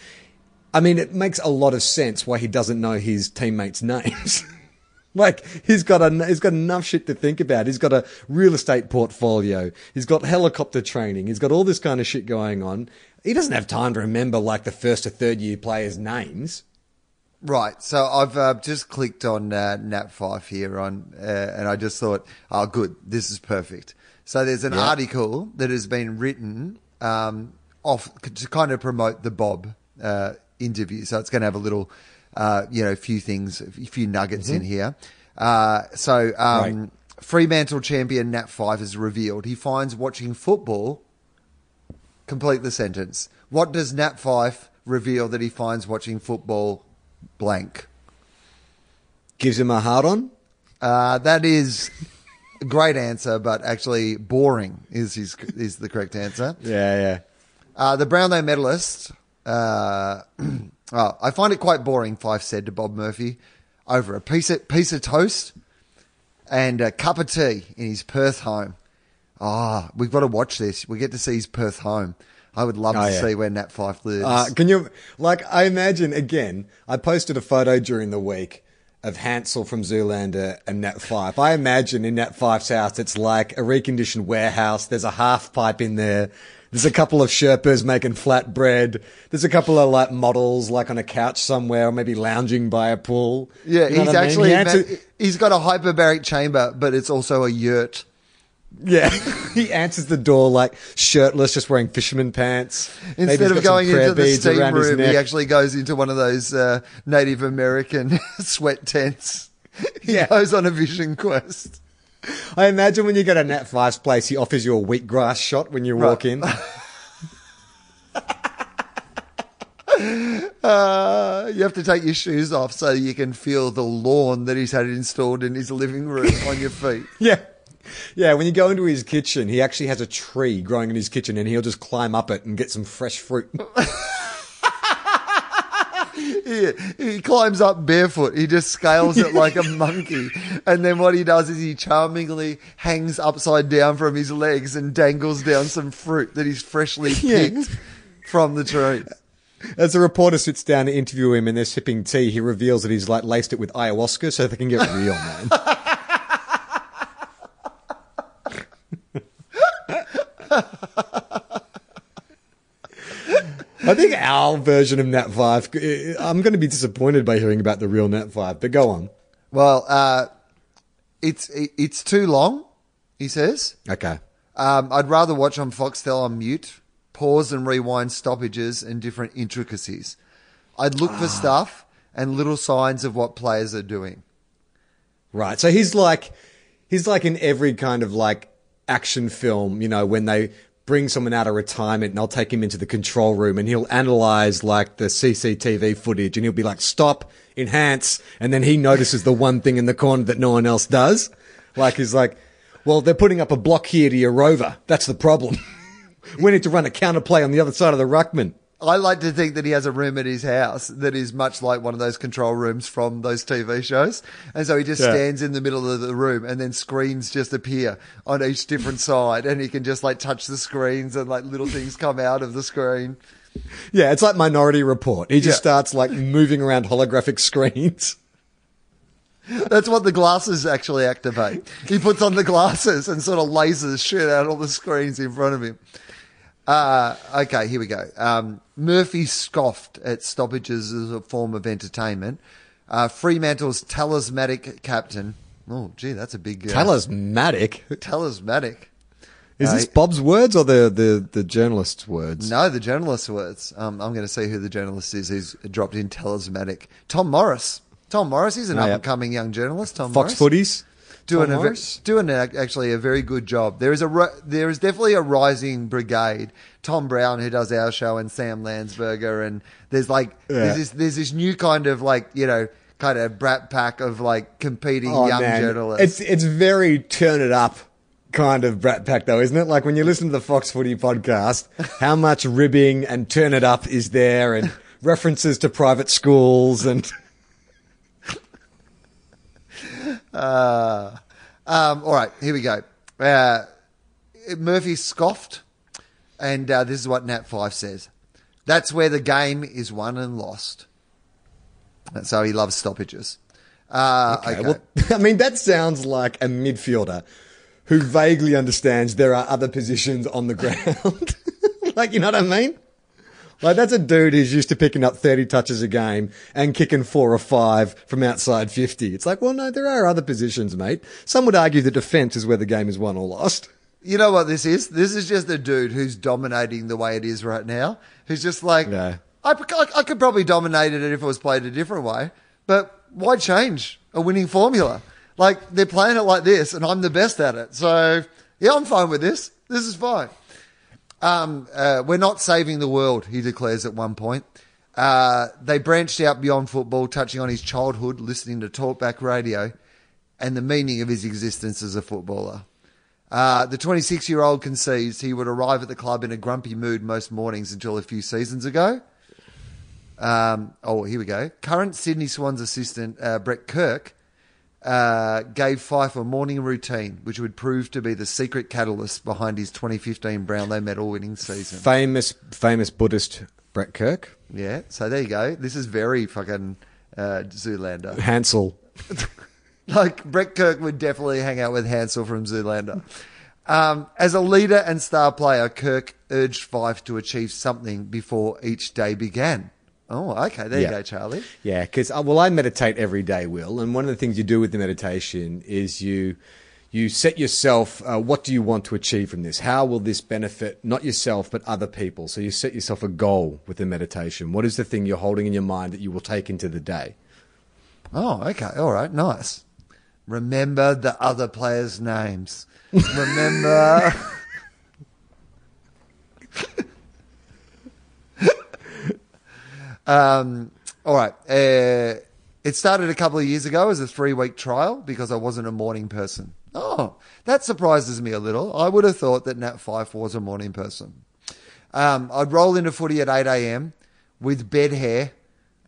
I mean, it makes a lot of sense why he doesn't know his teammates' names. like he's got a, he's got enough shit to think about. He's got a real estate portfolio. He's got helicopter training. He's got all this kind of shit going on. He doesn't have time to remember like the first or third year players' names. Right. So I've uh, just clicked on uh, Nat Fyfe here on, uh, and I just thought, oh, good, this is perfect. So there's an Yeah. article that has been written um, off to kind of promote the Bob uh, interview. So it's going to have a little, uh, you know, few things, a few nuggets in here. Uh, so um, Right. Fremantle champion Nat Fyfe has revealed he finds watching football. Complete the sentence. What does Nat Fyfe reveal that he finds watching football blank? Gives him a hard on. Uh, that is a great answer, but actually boring is his, is the correct answer. Yeah, yeah. Uh, the Brownlow medalist. Uh, oh, I find it quite boring. Fyfe said to Bob Murphy over a piece of piece of toast and a cup of tea in his Perth home. Ah, we've got to watch this. We get to see his Perth home. I would love Oh, to yeah. see where Nat Fyfe lives. Uh, can you like? I imagine again. I posted a photo during the week of Hansel from Zoolander and Nat Fyfe. I imagine in Nat Fyfe's house, it's like a reconditioned warehouse. There's a half pipe in there. There's a couple of Sherpas making flatbread. There's a couple of like models like on a couch somewhere, or maybe lounging by a pool. Yeah, You know he's what I mean? actually He he's got a hyperbaric chamber, but it's also a yurt. Yeah. he answers the door like shirtless, just wearing fisherman pants. Instead of going into the steam room, he actually goes into one of those uh, Native American sweat tents. He Yeah. goes on a vision quest. I imagine when you go to Nat Fyfe's place, he offers you a wheatgrass shot when you walk Right. in. Uh, you have to take your shoes off so you can feel the lawn that he's had installed in his living room on your feet. Yeah. Yeah, when you go into his kitchen, he actually has a tree growing in his kitchen and he'll just climb up it and get some fresh fruit. He, he climbs up barefoot. He just scales it like a monkey. And then what he does is he charmingly hangs upside down from his legs and dangles down some fruit that he's freshly Yeah. picked from the tree. As the reporter sits down to interview him and they're sipping tea, he reveals that he's like laced it with ayahuasca so they can get real, man. I think our version of Nat Fyfe, I'm going to be disappointed by hearing about the real Nat Fyfe, but go on. Well, uh, it's it, it's too long, he says. Okay. Um, I'd rather watch on Foxtel on mute, pause and rewind stoppages and different intricacies. I'd look Ah. for stuff and little signs of what players are doing. Right. So he's like he's like in every kind of like action film, you know, when they bring someone out of retirement and I'll take him into the control room and he'll analyze like the CCTV footage and he'll be like, stop, enhance. And then he notices the one thing in the corner that no one else does. Like he's like, well, they're putting up a block here to your rover. That's the problem. we need to run a counterplay on the other side of the ruckman. I like to think that he has a room at his house that is much like one of those control rooms from those TV shows. And so he just Yeah. stands in the middle of the room and then screens just appear on each different side and he can just like touch the screens and like little things come out of the screen. Yeah, it's like Minority Report. He just Yeah. starts like moving around holographic screens. That's what the glasses actually activate. He puts on the glasses and sort of lasers shit out all the screens in front of him. Uh, okay, here we go. Um, Murphy scoffed at stoppages as a form of entertainment. Uh, Fremantle's talismanic captain. Oh, gee, that's a big uh, Talismanic. talismanic. Is Uh, this Bob's words or the, the, the journalist's words? No, the journalist's words. Um, I'm going to see who the journalist is who's dropped in talismanic. Tom Morris. Tom Morris, he's an Oh, up and coming young journalist. Tom Fox Morris. Footies? Doing Tom a Morris? doing a, actually a very good job. There is a there is definitely a rising brigade. Tom Brown who does our show and Sam Landsberger and there's like Yeah. there's this there's this new kind of like you know kind of brat pack of like competing Oh, young man. journalists. It's, it's very turn it up kind of Brat Pack, though, isn't it? Like when you listen to the Fox Footy podcast, how much ribbing and turn it up is there and references to private schools and. Uh, um, all right, here we go. Uh, Murphy scoffed, and uh, this is what Nat Fyfe says. That's where the game is won and lost. So he loves stoppages. Uh, okay. Well, I mean, that sounds like a midfielder who vaguely understands there are other positions on the ground. like, you know what I mean? Like, that's a dude who's used to picking up 30 touches a game and kicking four or five from outside 50. It's like, well, no, there are other positions, mate. Some would argue the defense is where the game is won or lost. You know what this is? This is just a dude who's dominating the way it is right now. Who's just like, Yeah. I, I, I could probably dominate it if it was played a different way, but why change a winning formula? Like they're playing it like this, and I'm the best at it. So yeah, I'm fine with this. This is fine. Um, uh, we're not saving the world, he declares at one point. Uh, they branched out beyond football, touching on his childhood, listening to talkback radio, and the meaning of his existence as a footballer. Uh, the 26 year old concedes he would arrive at the club in a grumpy mood most mornings until a few seasons ago. Um, oh, here we go. Current Sydney Swans assistant uh, Brett Kirk uh, gave Fyfe a morning routine, which would prove to be the secret catalyst behind his 2015 Brownlow medal winning season. Famous, famous Buddhist Brett Kirk. Yeah, so there you go. This is very fucking uh, Zoolander. Hansel like Brett Kirk would definitely hang out with Hansel from Zoolander. Um, as a leader and star player, Kirk urged Fyfe to achieve something before each day began. Oh, okay. There Yeah. you go, Charlie. Yeah, because uh, well, I meditate every day, Will, and one of the things you do with the meditation is you you set yourself uh, what do you want to achieve from this? How will this benefit not yourself but other people? So you set yourself a goal with the meditation. What is the thing you're holding in your mind that you will take into the day? Oh, okay. All right. Nice. Remember the other players' names. Remember. um, all right. Uh, it started a couple of years ago as a three week trial because I wasn't a morning person. Oh, that surprises me a little. I would have thought that Nat Fyfe was a morning person. Um, I'd roll into footy at 8 a.m. with bed hair,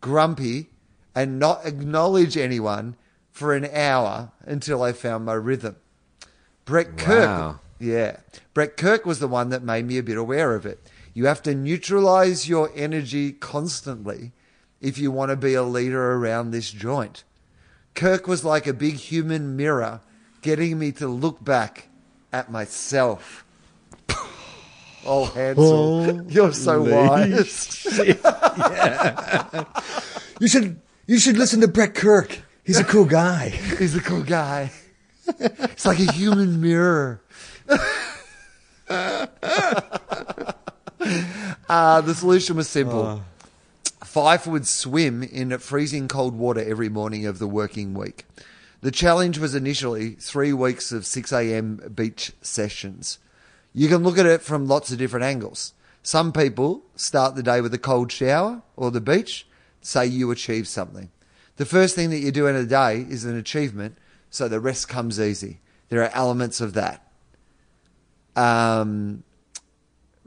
grumpy, and not acknowledge anyone for an hour until I found my rhythm. Brett Kirk, Wow. yeah, Brett Kirk was the one that made me a bit aware of it. You have to neutralize your energy constantly if you want to be a leader around this joint. Kirk was like a big human mirror getting me to look back at myself. Oh, Hansel, you're so wise. You should you should listen to Brett Kirk. He's a cool guy. He's a cool guy. It's like a human mirror. uh, the solution was simple. Fyfe would swim in freezing cold water every morning of the working week. The challenge was initially three weeks of 6 a.m. beach sessions. You can look at it from lots of different angles. Some people start the day with a cold shower or the beach, say you achieve something. The first thing that you do in a day is an achievement, so the rest comes easy. There are elements of that. Um,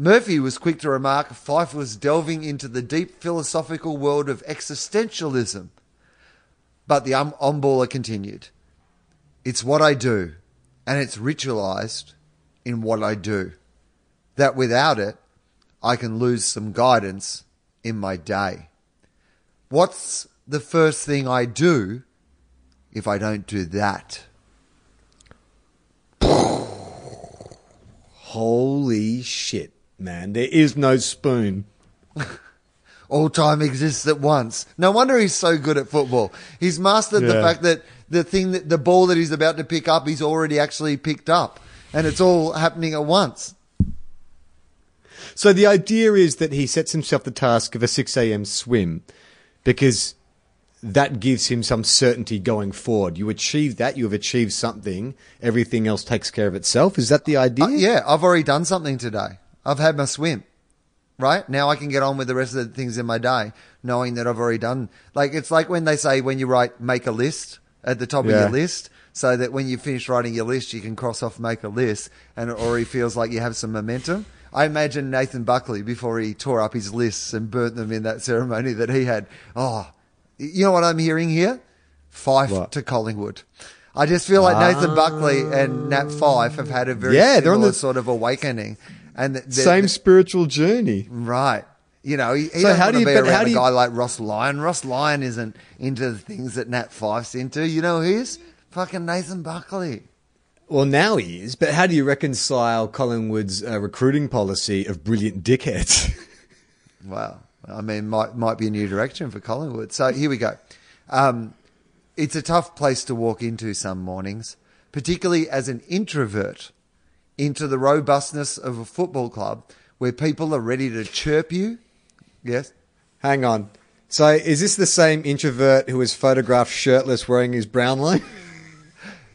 Murphy was quick to remark Fyfe was delving into the deep philosophical world of existentialism. But the um, continued. It's what I do, and it's ritualized in what I do. That without it, I can lose some guidance in my day. What's the first thing I do if I don't do that? Holy shit, man! There is no spoon. All time exists at once. No wonder he's so good at football. He's mastered the Yeah. fact that the thing that the ball that he's about to pick up, he's already actually picked up, and it's all happening at once. So the idea is that he sets himself the task of a 6 a.m. swim because that gives him some certainty going forward. You achieve that, you have achieved something, everything else takes care of itself. Is that the idea? Uh, yeah, I've already done something today. I've had my swim. Right? Now I can get on with the rest of the things in my day, knowing that I've already done. Like, it's like when they say when you write, make a list at the top of your list, so that when you finish writing your list, you can cross off make a list, and it already feels like you have some momentum. I imagine Nathan Buckley before he tore up his lists and burnt them in that ceremony that he had. Oh, you know what I'm hearing here? Fyfe What? to Collingwood. I just feel like Nathan Buckley and Nat Fyfe have had a very Yeah, they're on similar the- sort of awakening, and th- th- Same spiritual journey. right. You know, he, he So how do you- be around a do you- guy like Ross Lyon. Ross Lyon isn't into the things that Nat Fyfe's into. You know who he is? Fucking Nathan Buckley. Well, now he is, but how do you reconcile Collingwood's uh, recruiting policy of brilliant dickheads? Wow. I mean, might might be a new direction for Collingwood. So here we go. Um, it's a tough place to walk into some mornings, particularly as an introvert, into the robustness of a football club where people are ready to chirp you. Yes. Hang on. So is this the same introvert who was photographed shirtless wearing his Brownlow?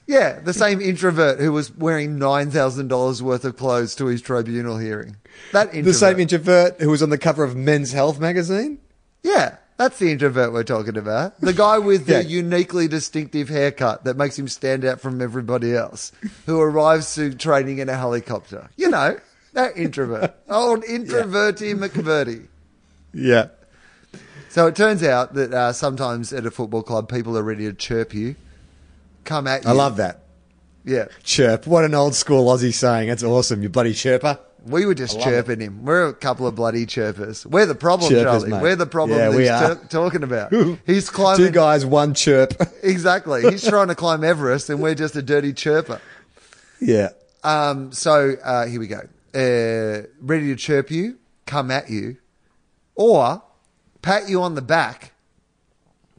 Yeah, the same introvert who was wearing nine thousand dollars worth of clothes to his tribunal hearing. That introvert. the same introvert who was on the cover of Men's Health magazine? yeah, that's the introvert we're talking about. The guy with the uniquely distinctive haircut that makes him stand out from everybody else, who arrives to training in a helicopter. You know, that introvert, old introverty McVerty. Yeah. So it turns out that uh, sometimes at a football club, people are ready to chirp you, come at you. I love that. Yeah. Chirp. What an old school Aussie saying. That's awesome. You bloody chirper. We were just chirping him. We're a couple of bloody chirpers. We're the problem, Chirpers, Charlie. mate. We're the problem Yeah, we are. t- talking about. He's climbing. Two guys, one chirp. Exactly. He's trying to climb Everest, and we're just a dirty chirper. yeah. Um, so uh, here we go. Uh, ready to chirp you, come at you, or pat you on the back,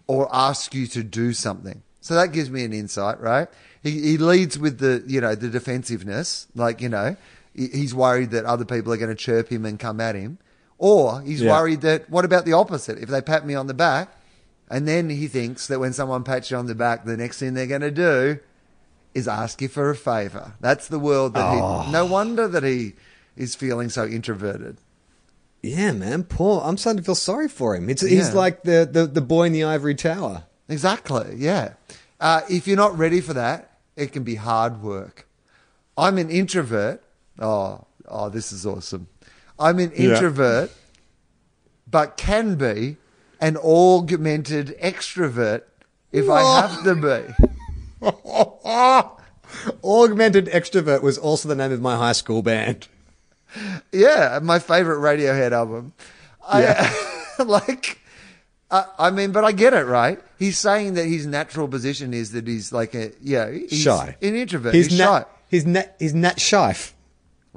or ask you to do something. So that gives me an insight, right? He, he leads with the you know the defensiveness, like you know he's worried that other people are going to chirp him and come at him, or he's Yeah. worried that what about the opposite? If they pat me on the back, and then he thinks that when someone pats you on the back, the next thing they're going to do is ask you for a favor. That's the world that he. No wonder that he is feeling so introverted. Yeah, man. Poor. I'm starting to feel sorry for him. It's, He's like the, the, the boy in the ivory tower. Exactly. Yeah. Uh, if you're not ready for that, it can be hard work. I'm an introvert. Oh, oh, this is awesome. I'm an Yeah. introvert, but can be an augmented extrovert if I have to be. Augmented Extrovert was also the name of my high school band. Yeah, my favorite Radiohead album. I, like, I, I mean, but I get it, right? He's saying that his natural position is that he's like a, yeah, he's Shy. an introvert. He's, He's, nat, shy. He's nat, he's nat shife.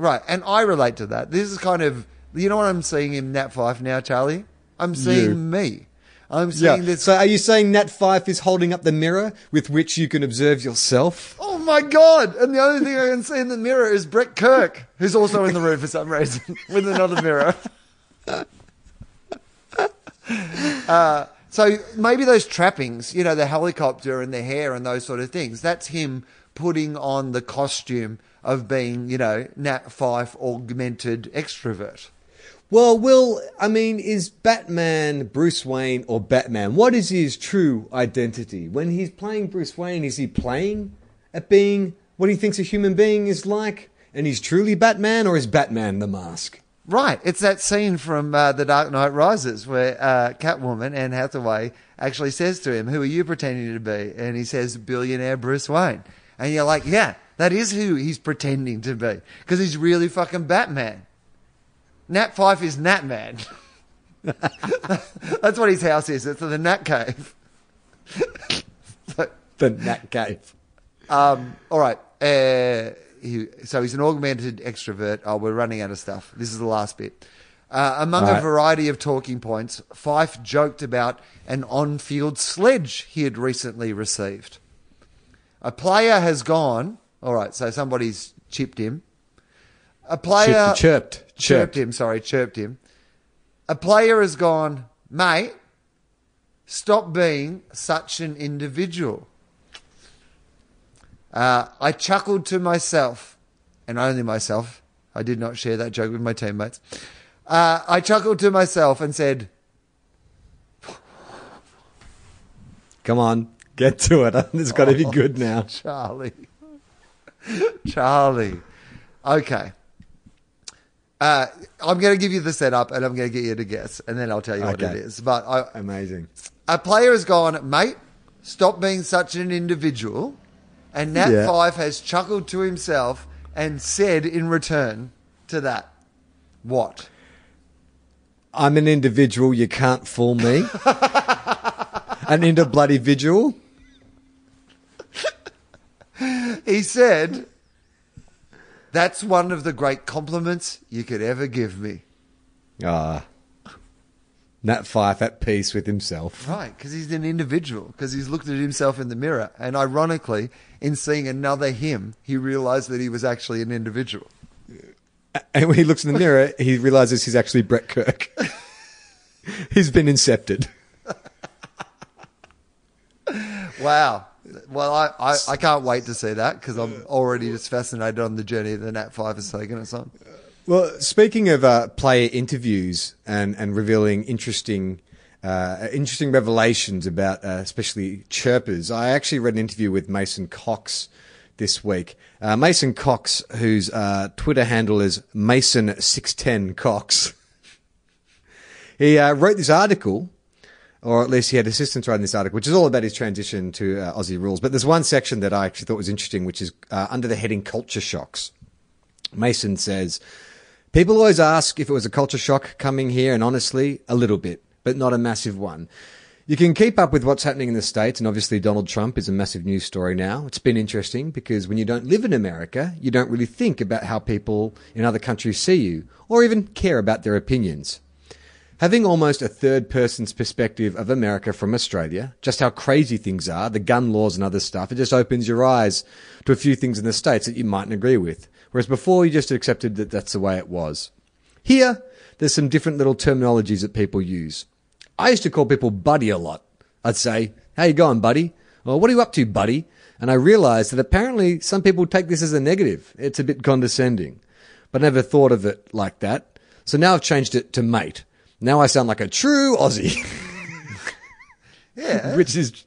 Right, and I relate to that. This is kind of, you know what I'm seeing in Nat Fyfe now, Charlie? I'm seeing You. me. I'm Yeah. seeing this. So are you saying Nat Fyfe is holding up the mirror with which you can observe yourself? oh my god! And the only thing I can see in the mirror is Brett Kirk, who's also in the room for some reason with another mirror. Uh, so maybe those trappings, you know, the helicopter and the hair and those sort of things, that's him putting on the costume of being, you know, Nat Fyfe augmented extrovert. Well, Will, I mean, is Batman Bruce Wayne or Batman? What is his true identity? When he's playing Bruce Wayne, is he playing at being what he thinks a human being is like? And he's truly Batman, or is Batman the mask? Right, it's that scene from uh, The Dark Knight Rises where uh, Catwoman Anne Hathaway actually says to him, "Who are you pretending to be?" And he says, "Billionaire Bruce Wayne." And you're like, "Yeah, that is who he's pretending to be because he's really fucking Batman." Nat Fyfe is Nat Man. That's what his house is. It's the Nat Cave. so, The Nat Cave. um, all right. Uh, he, so he's an augmented extrovert. Oh, we're running out of stuff. This is the last bit. Uh, among All a variety of talking points, Fyfe joked about an on field sledge he had recently received. A player has gone. All right, so somebody's chipped him. A player Chirped, chirped, chirped him. Sorry, chirped him. A player has gone, mate. Stop being such an individual. Uh, I chuckled to myself, and only myself. I did not share that joke with my teammates. Uh, I chuckled to myself and said, Come on, get to it. It's got to be good now. Charlie. Charlie. Okay. Uh, I'm going to give you the setup and I'm going to get you to guess, and then I'll tell you what it is. But I, Amazing. a player has gone, mate, stop being such an individual. And Nat Yeah. Fyfe has chuckled to himself and said in return to that, what? I'm an individual. You can't fool me. an inter bloody vigil. He said, that's one of the great compliments you could ever give me. Ah. Nat Fyfe at peace with himself. Right, because he's an individual, because he's looked at himself in the mirror. And ironically, in seeing another him, he realized that he was actually an individual. And when he looks in the mirror, he realizes he's actually Brett Kirk. he's been incepted. Wow. Well, I, I, I can't wait to see that because I'm already just fascinated on the journey that Nat Fyfe has taken us on. Well, speaking of uh, player interviews and, and revealing interesting uh, interesting revelations about uh, especially chirpers, I actually read an interview with Mason Cox this week. Uh, Mason Cox, whose uh, Twitter handle is Mason610 Cox, he uh, wrote this article, or at least he had assistance writing this article, which is all about his transition to uh, Aussie rules. But there's one section that I actually thought was interesting, which is uh, under the heading Culture Shocks. Mason says, People always ask if it was a culture shock coming here, and honestly, a little bit, but not a massive one. You can keep up with what's happening in the States, and obviously Donald Trump is a massive news story now. It's been interesting because when you don't live in America, you don't really think about how people in other countries see you, or even care about their opinions. Having almost a third person's perspective of America from Australia, just how crazy things are, the gun laws and other stuff, it just opens your eyes to a few things in the States that you mightn't agree with. Whereas before you just accepted that that's the way it was. Here, there's some different little terminologies that people use. I used to call people buddy a lot. I'd say, how you going, buddy? Or what are you up to, buddy? And I realized that apparently some people take this as a negative. It's a bit condescending. But I never thought of it like that. So now I've changed it to mate. Now I sound like a true Aussie. Yeah. which is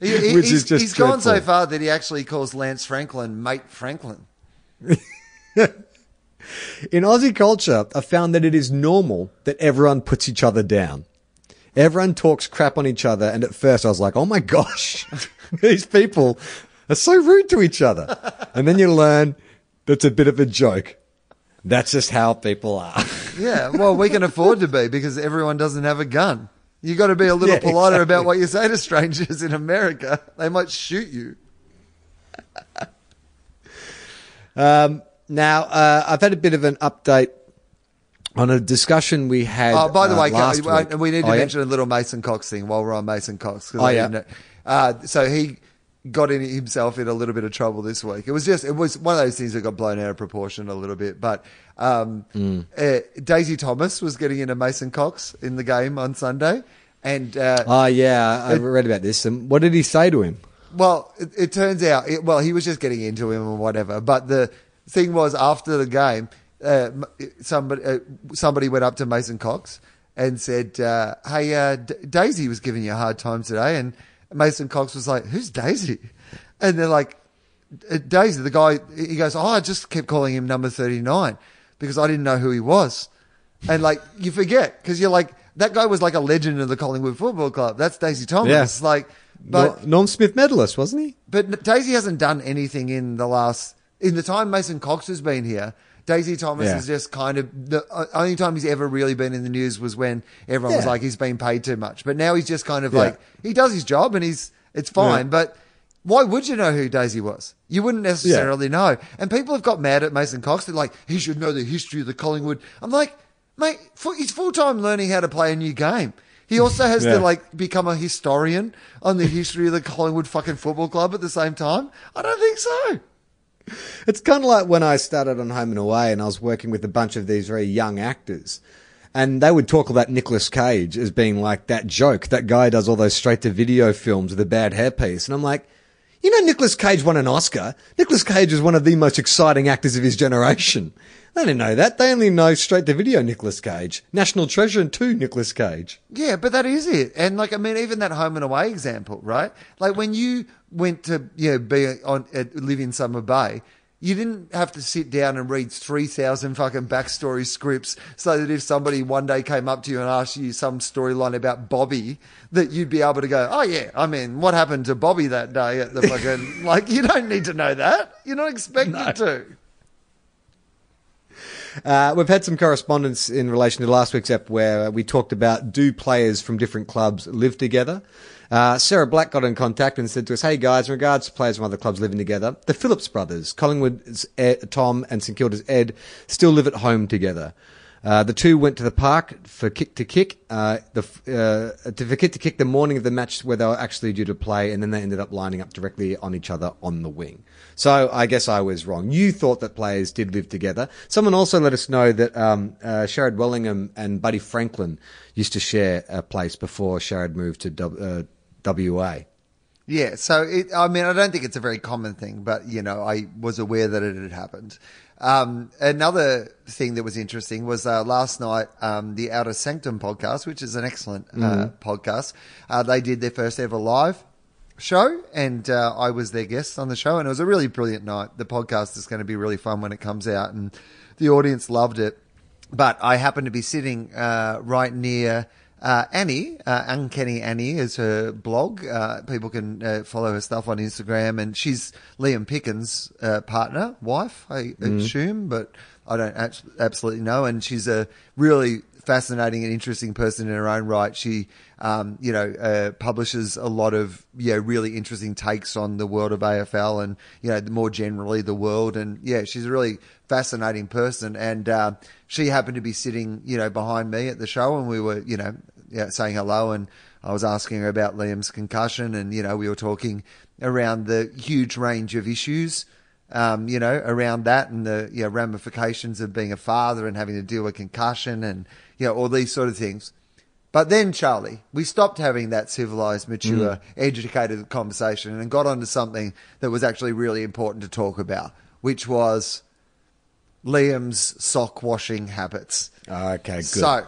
He, he- Which is just he's gone so far that he actually calls Lance Franklin mate Franklin. In Aussie culture, I found that it is normal that everyone puts each other down. Everyone talks crap on each other, and at first I was like, oh my gosh, these people are so rude to each other. And then you learn that's a bit of a joke. That's just how people are. Yeah, well, we can afford to be because everyone doesn't have a gun. You got to be a little Yeah, politer exactly. about what you say to strangers in America. They might shoot you. Um, now, uh, I've had a bit of an update on a discussion we had. Oh, by the uh, way, last week. we need to Oh, yeah? mention a little Mason Cox thing while we're on Mason Cox. Oh, I yeah. Uh, so he got in himself in a little bit of trouble this week. It was just, it was one of those things that got blown out of proportion a little bit. But um, Mm. uh, Daisy Thomas was getting into Mason Cox in the game on Sunday. And uh, Oh, yeah, I read about this. And what did he say to him? Well, it, it turns out, it, well, he was just getting into him or whatever. But the thing was, after the game, uh, somebody uh, somebody went up to Mason Cox and said, uh, "Hey, uh, D- Daisy was giving you a hard time today," and Mason Cox was like, "Who's Daisy?" And they're like, "Uh, "Daisy." The guy, he goes, "Oh, I just kept calling him number thirty nine because I didn't know who he was." And like you forget because you're like that guy was like a legend of the Collingwood Football Club. That's Daisy Thomas. Yeah. Like, but Nor- Norm Smith medalist, wasn't he? but Daisy hasn't done anything in the last in the time Mason Cox has been here. Daisy Thomas Yeah. is just kind of the uh, only time he's ever really been in the news was when everyone was like he's been paid too much. But now he's just kind of Yeah. like he does his job and he's it's fine. Yeah. But why would you know who Daisy was? You wouldn't necessarily know. And people have got mad at Mason Cox. They're like, he should know the history of the Collingwood. I'm like, mate, he's full time learning how to play a new game. He also has Yeah. to like become a historian on the history of the Collingwood fucking football club at the same time. I don't think so. It's kind of like when I started on Home and Away and I was working with a bunch of these very young actors. And they would talk about Nicolas Cage as being like that joke. That guy does all those straight to video films with a bad hairpiece. And I'm like, you know, Nicolas Cage won an Oscar. Nicolas Cage is one of the most exciting actors of his generation. They didn't know that. They only know straight to video Nicolas Cage. National Treasure and two Nicolas Cage. Yeah, but that is it. And like, I mean, even that home and away example, right? Like when you went to, you know, be on, uh, live in Summer Bay, you didn't have to sit down and read 3,000 fucking backstory scripts so that if somebody one day came up to you and asked you some storyline about Bobby, that you'd be able to go, oh yeah, I mean, what happened to Bobby that day at the fucking, like, you don't need to know that. You're not expected to. Uh, we've had some correspondence in relation to last week's ep where we talked about do players from different clubs live together. Uh, Sarah Black got in contact and said to us, "Hey guys, in regards to players from other clubs living together, the Phillips brothers, Collingwood's Ed, Tom and St Kilda's Ed, still live at home together." Uh, the two went to the park for kick to kick, uh, the, uh, to, for kick to kick the morning of the match where they were actually due to play, and then they ended up lining up directly on each other on the wing. So I guess I was wrong. You thought that players did live together. Someone also let us know that um, uh, Sharrod Wellingham and Buddy Franklin used to share a place before Sharrod moved to w, uh, WA. Yeah, so it, I mean, I don't think it's a very common thing, but you know, I was aware that it had happened. Um, another thing that was interesting was uh, last night, um, the Outer Sanctum podcast, which is an excellent uh, podcast. Uh, they did their first ever live show, and uh, I was their guest on the show, and it was a really brilliant night. The podcast is going to be really fun when it comes out, and the audience loved it. But I happened to be sitting uh, right near uh, Annie, uh, Uncanny Annie, is her blog. Uh, people can uh, follow her stuff on Instagram, and she's Liam Picken's uh, partner, wife, I assume, but I don't abs- absolutely know. And she's a really fascinating and interesting person in her own right. She, um, you know, uh, publishes a lot of yeah really interesting takes on the world of AFL and you know more generally the world. And yeah, she's a really fascinating person. And uh, she happened to be sitting you know behind me at the show, and we were you know yeah, saying hello and. I was asking her about Liam's concussion, and you know we were talking around the huge range of issues um, you know, around that and the you know, ramifications of being a father and having to deal with concussion and you know all these sort of things. But then, Charlie, we stopped having that civilized, mature, educated conversation and got onto something that was actually really important to talk about, which was Liam's sock washing habits. Okay, good. So,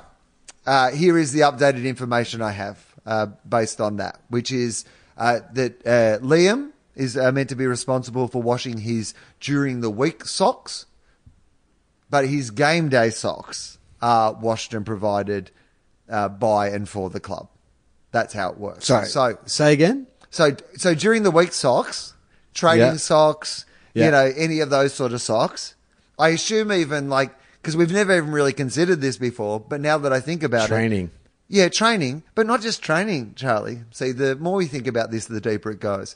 uh, here is the updated information I have uh, based on that, which is uh, that uh, Liam is uh, meant to be responsible for washing his during the week socks, but his game day socks are washed and provided uh, by and for the club. That's how it works. Sorry. So, say again. so, so during the week socks, training Yeah. socks, Yeah. you know, any of those sort of socks. I assume even like because we've never even really considered this before, but now that I think about it, Training. yeah, training, but not just training, Charlie. See, the more we think about this, the deeper it goes.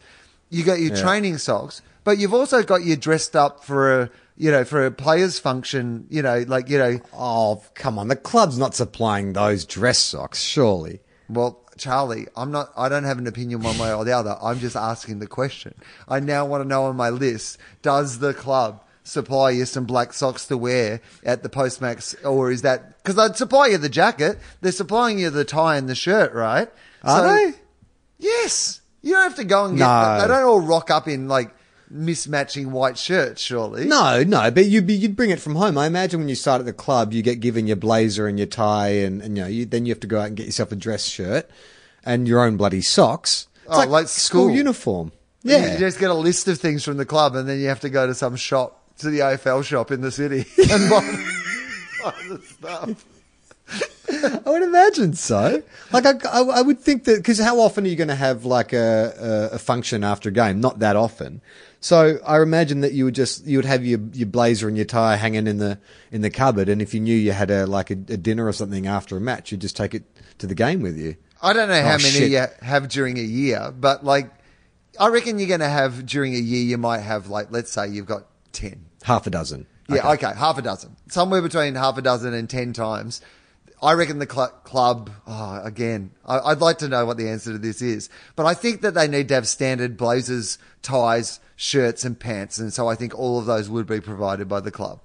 You got your Yeah. training socks, but you've also got your dressed up for a, you know, for a player's function, you know, like, you know, Oh, come on. The club's not supplying those dress socks, surely. well, Charlie, I'm not, I don't have an opinion one way or the other. I'm just asking the question. I now want to know on my list, does the club supply you some black socks to wear at the Postmax or is that, because they'd supply you the jacket, they're supplying you the tie and the shirt, right? Are they? Yes. You don't have to go and get No. They don't all rock up in like mismatching white shirts, surely. No, no, but you'd be, you'd bring it from home. I imagine when you start at the club, you get given your blazer and your tie, and, and you know, you, then you have to go out and get yourself a dress shirt and your own bloody socks. It's Oh, like school. uniform. Yeah. You Yeah, just get a list of things from the club and then you have to go to some shop, to the AFL shop in the city and buy, buy the stuff. I would imagine so. Like, I, I, I would think that because how often are you going to have like a, a, a function after a game? Not that often. So I imagine that you would just you would have your, your blazer and your tie hanging in the in the cupboard, and if you knew you had a like a, a dinner or something after a match, you'd just take it to the game with you. I don't know how Oh, many shit. you have during a year, but like, I reckon you're going to have during a year, you might have like, let's say you've got 10. Half a dozen. Yeah, okay. half a dozen. Somewhere between half a dozen and 10 times. I reckon the cl- club, oh, again, I- I'd like to know what the answer to this is, but I think that they need to have standard blazers, ties, shirts, and pants. And so I think all of those would be provided by the club.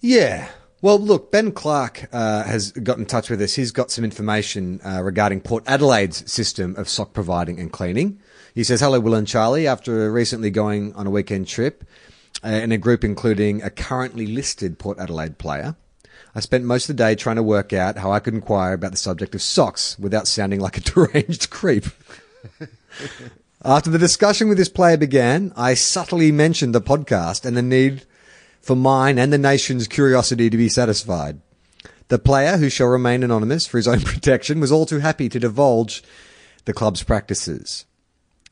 Yeah. Well, look, Ben Clark uh, has got in touch with us. He's got some information uh, regarding Port Adelaide's system of sock providing and cleaning. He says, Hello, Will and Charlie. After recently going on a weekend trip uh, in a group including a currently listed Port Adelaide player, I spent most of the day trying to work out how I could inquire about the subject of socks without sounding like a deranged creep. After the discussion with this player began, I subtly mentioned the podcast and the need for mine and the nation's curiosity to be satisfied. The player, who shall remain anonymous for his own protection, was all too happy to divulge the club's practices.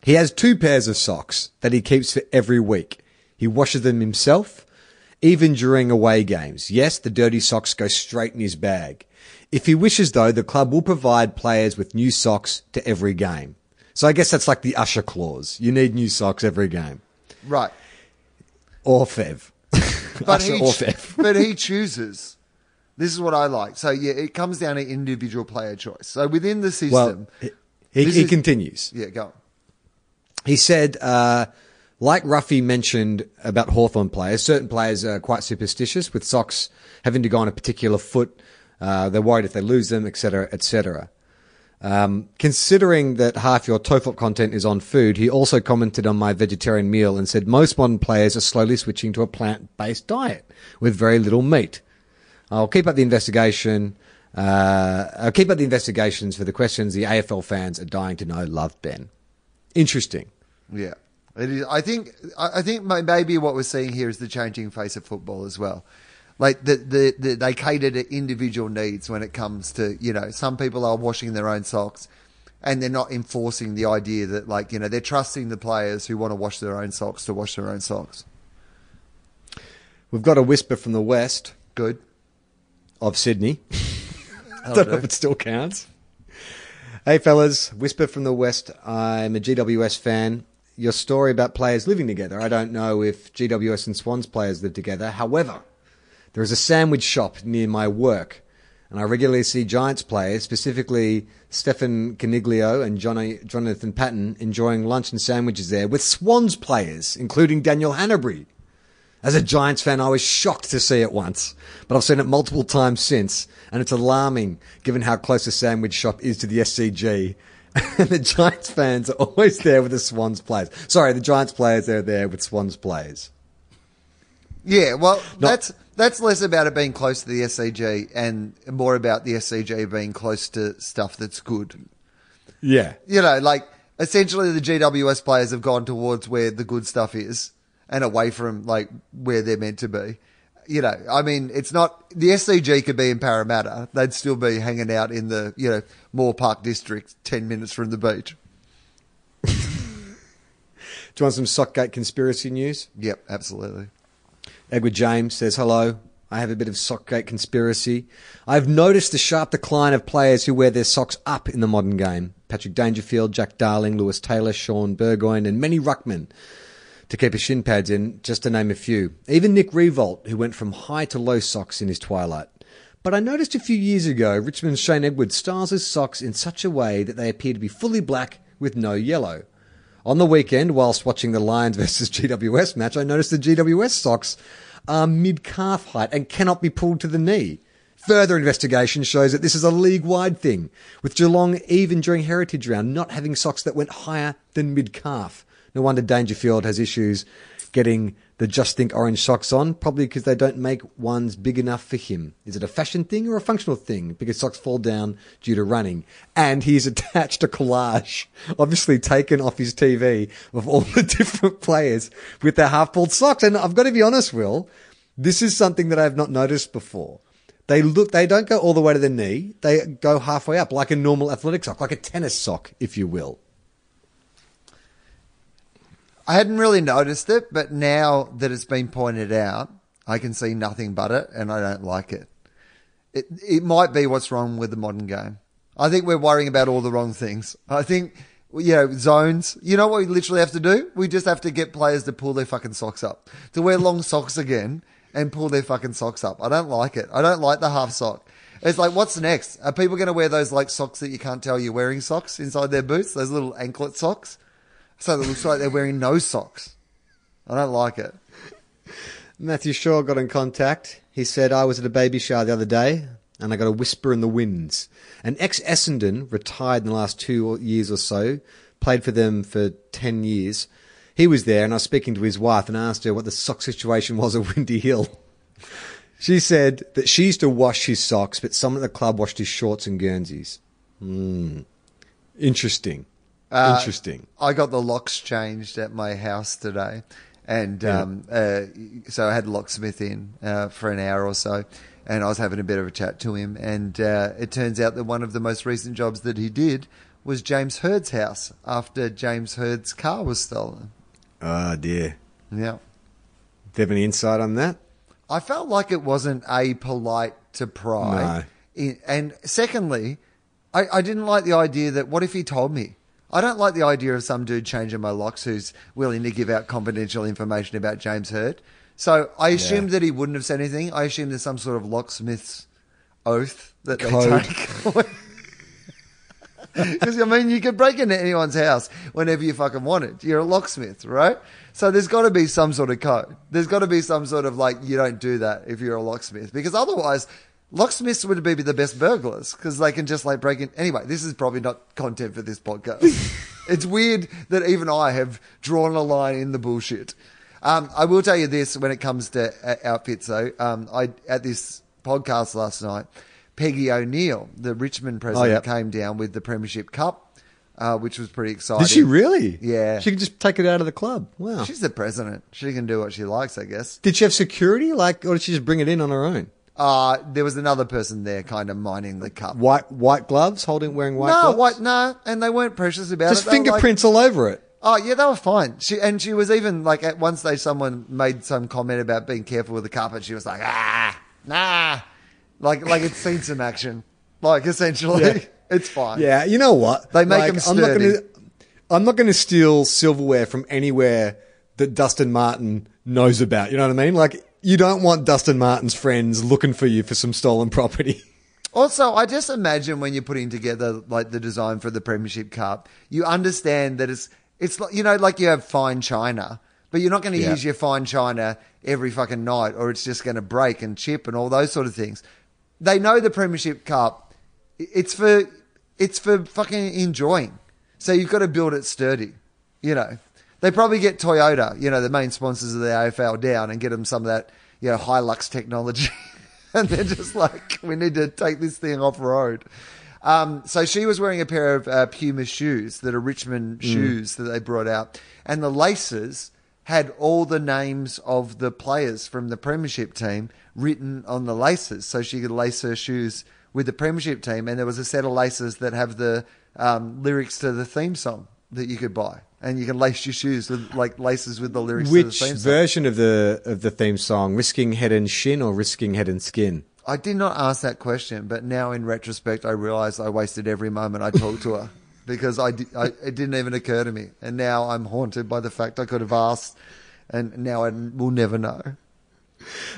He has two pairs of socks that he keeps for every week. He washes them himself, even during away games. Yes, the dirty socks go straight in his bag. If he wishes, though, the club will provide players with new socks to every game. So I guess that's like the usher clause. You need new socks every game. Right. Or Fev. But usher he, or Fev. but he chooses. This is what I like. So yeah, it comes down to individual player choice. So within the system, Well, he, he, he is- continues. yeah, go on. He said, uh, like Ruffy mentioned about Hawthorn players, certain players are quite superstitious with socks having to go on a particular foot. Uh, they're worried if they lose them, etc., etc. Um, considering that half your TOFOP content is on food, he also commented on my vegetarian meal and said most modern players are slowly switching to a plant-based diet with very little meat. I'll keep up the investigation. Uh, I'll keep up the investigations for the questions the AFL fans are dying to know. Love Ben. Interesting. Yeah, it is. I think. I I think may- maybe what we're seeing here is the changing face of football as well. Like the, the, the they cater to individual needs when it comes to you know some people are washing their own socks, and they're not enforcing the idea that like you know they're trusting the players who want to wash their own socks to wash their own socks. We've got a whisper from the west Good. of Sydney. That'll don't know if it still counts. Hey, fellas, whisper from the west. I'm a GWS fan. Your story about players living together. I don't know if GWS and Swans players live together. However, there is a sandwich shop near my work, and I regularly see Giants players, specifically Stephen Coniglio and Johnny, Jonathan Patton, enjoying lunch and sandwiches there with Swans players, including Daniel Hannebery. As a Giants fan, I was shocked to see it once, but I've seen it multiple times since, and it's alarming given how close the sandwich shop is to the SCG. And the Giants fans are always there with the Swans players. Sorry, the Giants players are there with Swans players. Yeah, well, that's that's less about it being close to the SCG and more about the SCG being close to stuff that's good. Yeah. You know, like essentially the GWS players have gone towards where the good stuff is and away from like where they're meant to be. You know, I mean, it's not the SCG could be in Parramatta; they'd still be hanging out in the you know Moore Park district, ten minutes from the beach. Do you want some Sockgate conspiracy news? Yep, absolutely. Edward James says, Hello. I have a bit of Sockgate conspiracy. I've noticed the sharp decline of players who wear their socks up in the modern game. Patrick Dangerfield, Jack Darling, Lewis Taylor, Shaun Burgoyne, and many ruckmen to keep his shin pads in, just to name a few. Even Nick Riewoldt, who went from high to low socks in his twilight. But I noticed a few years ago Richmond's Shane Edwards styles his socks in such a way that they appear to be fully black with no yellow. On the weekend, whilst watching the Lions versus GWS match, I noticed the GWS socks are mid calf height and cannot be pulled to the knee. Further investigation shows that this is a league wide thing, with Geelong, even during Heritage Round, not having socks that went higher than mid calf. No wonder Dangerfield has issues getting the Just Think orange socks on, probably because they don't make ones big enough for him. Is it a fashion thing or a functional thing? Because socks fall down due to running. And he's attached a collage, obviously taken off his TV, of all the different players with their half pulled socks. And I've got to be honest, Will, this is something that I've not noticed before. They look, they don't go all the way to the knee. They go halfway up, like a normal athletic sock, like a tennis sock, if you will. I hadn't really noticed it, but now that it's been pointed out, I can see nothing but it, and I don't like it. It it might be what's wrong with the modern game. I think we're worrying about all the wrong things. I think you know zones. You know what we literally have to do? We just have to get players to pull their fucking socks up, to wear long socks again, and pull their fucking socks up. I don't like it. I don't like the half sock. It's like, what's next? Are people going to wear those like socks that you can't tell you're wearing socks inside their boots? Those little anklet socks. So it looks like they're wearing no socks. I don't like it. Matthew Shaw got in contact. He said, I was at a baby shower the other day and I got a whisper in the winds. An ex Essendon, retired in the last two years or so, played for them for 10 years. He was there and I was speaking to his wife and asked her what the sock situation was at Windy Hill. She said that she used to wash his socks, but someone at the club washed his shorts and Guernseys. Hmm. Interesting. Uh, Interesting. I got the locks changed at my house today, and um, uh, so I had locksmith in uh, for an hour or so, and I was having a bit of a chat to him, and uh, it turns out that one of the most recent jobs that he did was James Hird's house after James Hird's car was stolen. Oh dear. Yeah, Do you have any insight on that? I felt like it wasn't a polite to pry, No. And secondly, I, I didn't like the idea that what if he told me. I don't like the idea of some dude changing my locks who's willing to give out confidential information about James Hird. So I assumed that he wouldn't have said anything. I assumed there's some sort of locksmith's oath that Code. they take. Because I mean, you could break into anyone's house whenever you fucking want it. You're a locksmith, right? So there's got to be some sort of code. There's got to be some sort of like you don't do that if you're a locksmith, because otherwise, locksmiths would be the best burglars because they can just like break in. Anyway, this is probably not content for this podcast. it's weird that even I have drawn a line in the bullshit. Um, I will tell you this when it comes to uh, outfits, though. Um, I at this podcast last night, Peggy O'Neill, the Richmond president, Oh, yeah. came down with the Premiership Cup uh, which was pretty exciting. Did she really? Yeah. She could just take it out of the club. Wow. She's the president. She can do what she likes, I guess. did she have security, like, or did she just bring it in on her own? Uh, there was another person there kind of mining the cup. White white gloves, holding wearing white no, gloves. what? No, and they weren't precious about Just it. They were like- fingerprints all over it. Oh yeah, they were fine. She and she was even like at one stage someone made some comment about being careful with the cup, and she was like, ah, nah, like like it's seen some action. Like essentially, Yeah. it's fine. Yeah, you know what? They make Like, 'em I'm not sturdy. gonna. I'm not going to steal silverware from anywhere that Dustin Martin knows about. You know what I mean? Like, you don't want Dustin Martin's friends looking for you for some stolen property. Also, I just imagine when you're putting together like the design for the Premiership Cup, you understand that it's it's like you know like you have fine china, but you're not going to Yeah. use your fine china every fucking night, or it's just going to break and chip and all those sort of things. They know the Premiership Cup. It's for it's for fucking enjoying. So you've got to build it sturdy. You know, they probably get Toyota, you know, the main sponsors of the AFL, down and get them some of that you know Hilux technology. and they're just like, we need to take this thing off road. Um, so she was wearing a pair of uh, Puma shoes that are Richmond shoes that they brought out, and the laces had all the names of the players from the Premiership team written on the laces, so she could lace her shoes with the Premiership team. And there was a set of laces that have the um, lyrics to the theme song that you could buy, and you can lace your shoes with like laces with the lyrics Which the theme song. version of the of the theme song? Risking head and shin or risking head and skin? I did not ask that question, but now in retrospect, I realize I wasted every moment I talked to her because I, I it didn't even occur to me, and now I'm haunted by the fact I could have asked, and now I will never know.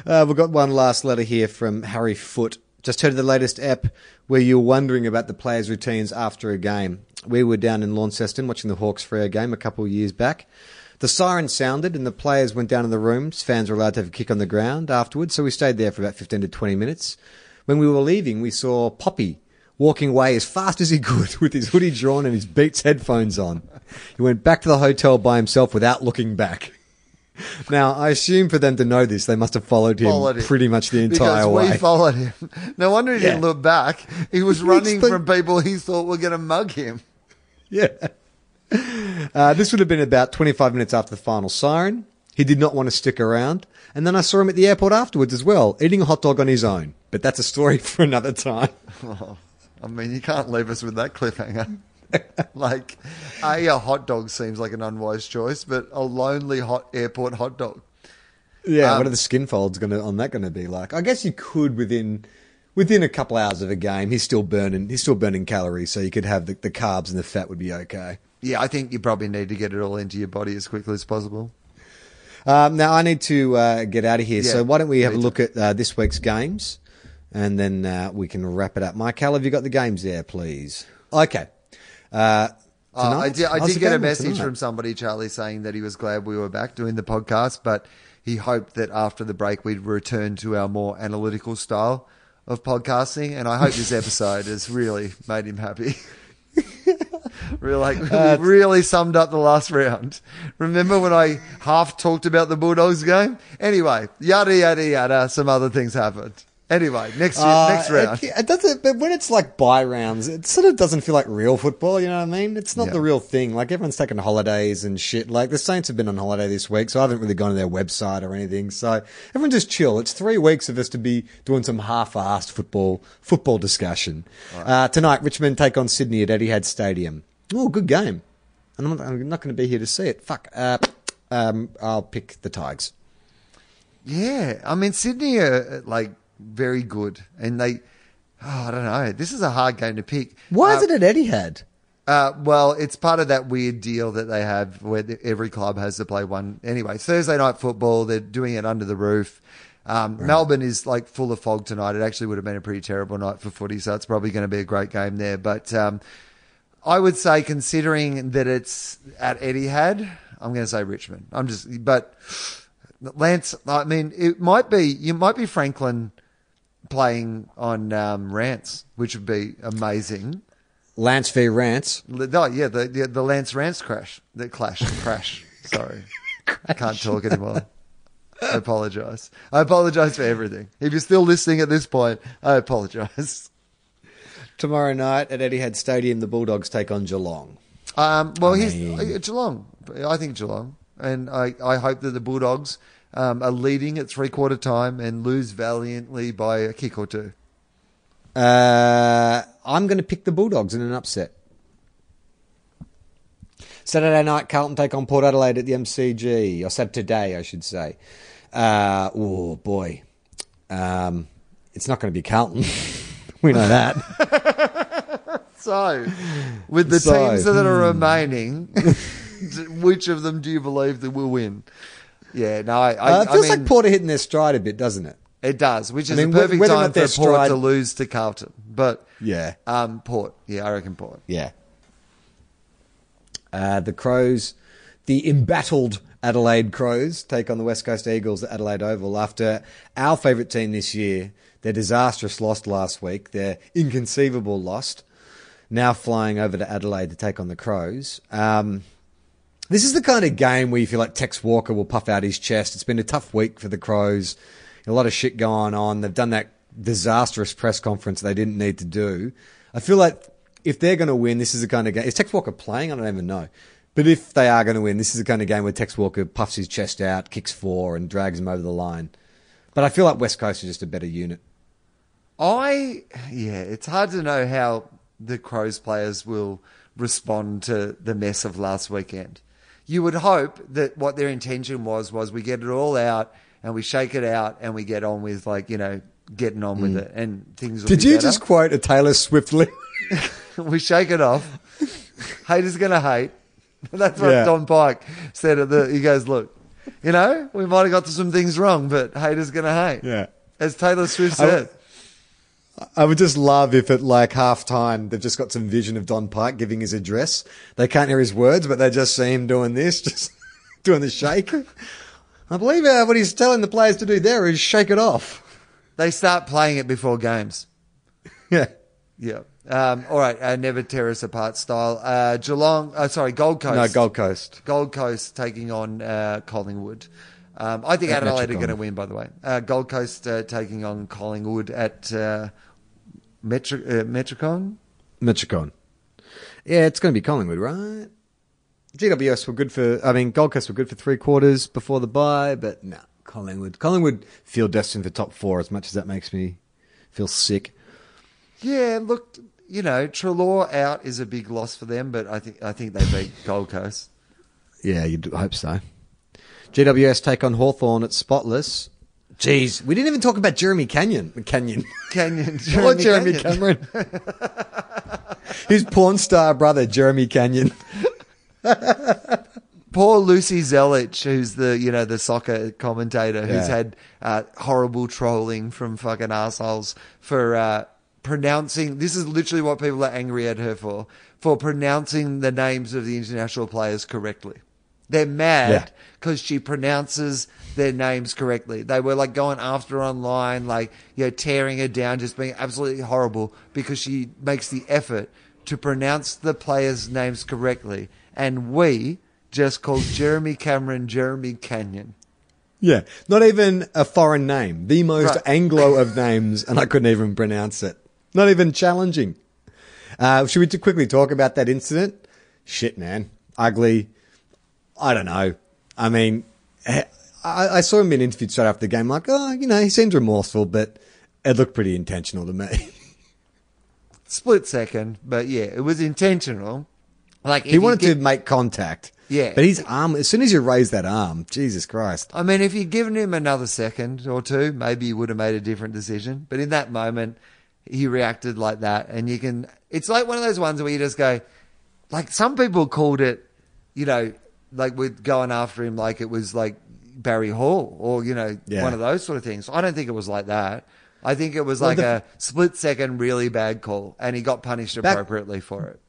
Uh, we've got one last letter here from Harry Foot. Just heard of the latest app where you're wondering about the players' routines after a game. We were down in Launceston watching the Hawks Freo game a couple of years back. The siren sounded and the players went down to the rooms. Fans were allowed to have a kick on the ground afterwards, so we stayed there for about 15 to 20 minutes. When we were leaving, we saw Poppy walking away as fast as he could with his hoodie drawn and his Beats headphones on. He went back to the hotel by himself without looking back. Now, I assume for them to know this, they must have followed him, Followed him. pretty much the entire because way. we followed him. No wonder he didn't Yeah. look back. He was running from people he thought were going to mug him. yeah. Uh, this would have been about 25 minutes after the final siren. He did not want to stick around. And then I saw him at the airport afterwards as well, eating a hot dog on his own. But that's a story for another time. I mean, you can't leave us with that cliffhanger. like, a, a hot dog seems like an unwise choice, but a lonely hot airport hot dog. Yeah, Um, what are the skin folds going to on that going to be like? I guess you could within within a couple hours of a game. He's still burning. He's still burning calories, so you could have the, the carbs and the fat would be okay. Yeah, I think you probably need to get it all into your body as quickly as possible. Um, now I need to uh, get out of here. Yeah, so why don't we have a me look at uh, this week's games, and then uh, we can wrap it up. Michael, have you got the games there, please? Okay. Uh, Uh, I did, I did get a message tonight? from somebody, Charlie, saying that he was glad we were back doing the podcast, but he hoped that after the break we'd return to our more analytical style of podcasting. And I hope this episode has really made him happy. We're like, Uh, we really summed up the last round. Remember when I half talked about the Bulldogs game? Anyway, yada, yada, yada. Some other things happened. Anyway, next year, Uh, next round. It, it doesn't, but when it's like bye rounds, it sort of doesn't feel like real football. You know what I mean? It's not Yeah. the real thing. Like everyone's taking holidays and shit. Like the Saints have been on holiday this week, so I haven't really gone to their website or anything. So everyone just chill. It's three weeks of us to be doing some half-assed football football discussion. Uh, tonight, Richmond take on Sydney at Etihad Stadium. Oh, good game. And I'm not, I'm not going to be here to see it. Fuck. Uh, um, I'll pick the Tigers. Yeah, I mean Sydney are uh, like very good, and they. Oh, I don't know. This is a hard game to pick. Why Uh, is it at Etihad? Uh, well, it's part of that weird deal that they have where the, every club has to play one. Anyway, Thursday night football, they're doing it under the roof. Um, Melbourne is like full of fog tonight. It actually would have been a pretty terrible night for footy, so it's probably going to be a great game there. But um, I would say, considering that it's at Etihad, I'm going to say Richmond. I'm just, but Lance, I mean, it might be, you might be Franklin playing on um, Rance, which would be amazing. Lance v. Rance. No, yeah, the, the the Lance Rance crash, the clash, crash. Sorry, I can't talk anymore. I apologize. I apologize for everything. If you're still listening at this point, I apologize. Tomorrow night at Etihad Stadium, the Bulldogs take on Geelong. Um, well, I here's mean- uh, Geelong. I think Geelong, and I, I hope that the Bulldogs um, are leading at three quarter time and lose valiantly by a kick or two. Uh, I'm going to pick the Bulldogs in an upset. Saturday night, Carlton take on Port Adelaide at the MCG, or Saturday, I should say. Uh, oh boy, um, it's not going to be Carlton. we know that. So, with the So, teams that are hmm. remaining, which of them do you believe that will win? Yeah, no, I, I, Uh, it feels I mean, like Port are hitting their stride a bit, doesn't it? it does, which is mean, the perfect time for Port stride- to lose to Carlton. But Yeah. um, Port, yeah, I reckon Port. Yeah. Uh, the Crows, the embattled Adelaide Crows, take on the West Coast Eagles at Adelaide Oval after our favourite team this year, their disastrous loss last week, their inconceivable loss, now flying over to Adelaide to take on the Crows. Um, this is the kind of game where you feel like Tex Walker will puff out his chest. It's been a tough week for the Crows. A lot of shit going on. They've done that disastrous press conference they didn't need to do. I feel like if they're going to win, this is the kind of game. Is Tex Walker playing? I don't even know. But if they are going to win, this is the kind of game where Tex Walker puffs his chest out, kicks four, and drags him over the line. But I feel like West Coast is just a better unit. I yeah, it's hard to know how the Crows players will respond to the mess of last weekend. You would hope that what their intention was was we get it all out and we shake it out and we get on with like you know getting on with mm. it and things. Did be you better. just quote a Taylor Swift lyric? we shake it off? Haters gonna hate. That's what Yeah. Don Pyke said. At the he goes, look, you know, we might have got some things wrong, but haters gonna hate. Yeah. as Taylor Swift said. I would just love if at like half time they've just got some vision of Don Pyke giving his address. They can't hear his words, but they just see him doing this, just doing the shake. I believe uh, what he's telling the players to do there is shake it off. They start playing it before games. Yeah. Yeah. Um, all right. Uh, never tear us apart style. Uh, Geelong. Uh, sorry, Gold Coast. No, Gold Coast. Gold Coast taking on uh, Collingwood. Um, I think Adelaide are going to win. By the way, uh, Gold Coast uh, taking on Collingwood at Metro, uh, Metricon. Metricon. Yeah, it's going to be Collingwood, right? GWS were good for, I mean, Gold Coast were good for three quarters before the bye, but no, Collingwood. Collingwood feel destined for top four as much as that makes me feel sick. Yeah. Look, you know, Treloar out is a big loss for them, but I think I think they beat Gold Coast. Yeah, you'd hope so. GWS take on Hawthorn at Spotless. Jeez, we didn't even talk about Jeremy Canyon. Canyon. Canyon. Or Jeremy Canyon. Cameron. His porn star brother, Jeremy Canyon. Poor Lucy Zelić, who's the you know the soccer commentator, who's Yeah. had uh, horrible trolling from fucking assholes for uh, pronouncing. This is literally what people are angry at her for for pronouncing the names of the international players correctly. They're mad because she pronounces their names correctly. They were like going after her online, like you know, tearing her down, just being absolutely horrible because she makes the effort to pronounce the players' names correctly, and we just called Jeremy Cameron Jeremy Canyon. Yeah, not even a foreign name. The most Right. Anglo of names, and I couldn't even pronounce it. Not even challenging. Uh, should we quickly talk about that incident? Shit, man. Ugly. I don't know. I mean, I, I saw him being interviewed straight after the game, like, oh, you know, he seemed remorseful, but it looked pretty intentional to me. Split second, but yeah, it was intentional. Like he wanted gi- to make contact. Yeah. But his arm, as soon as you raise that arm, Jesus Christ. I mean, if you'd given him another second or two, maybe he would have made a different decision. But in that moment, he reacted like that. And you can, it's like one of those ones where you just go, like some people called it, you know, like we're going after him like it was like Barry Hall or, you know, Yeah. one of those sort of things. I don't think it was like that. I think it was Well, like the- a split second, really bad call. And he got punished Back- appropriately for it.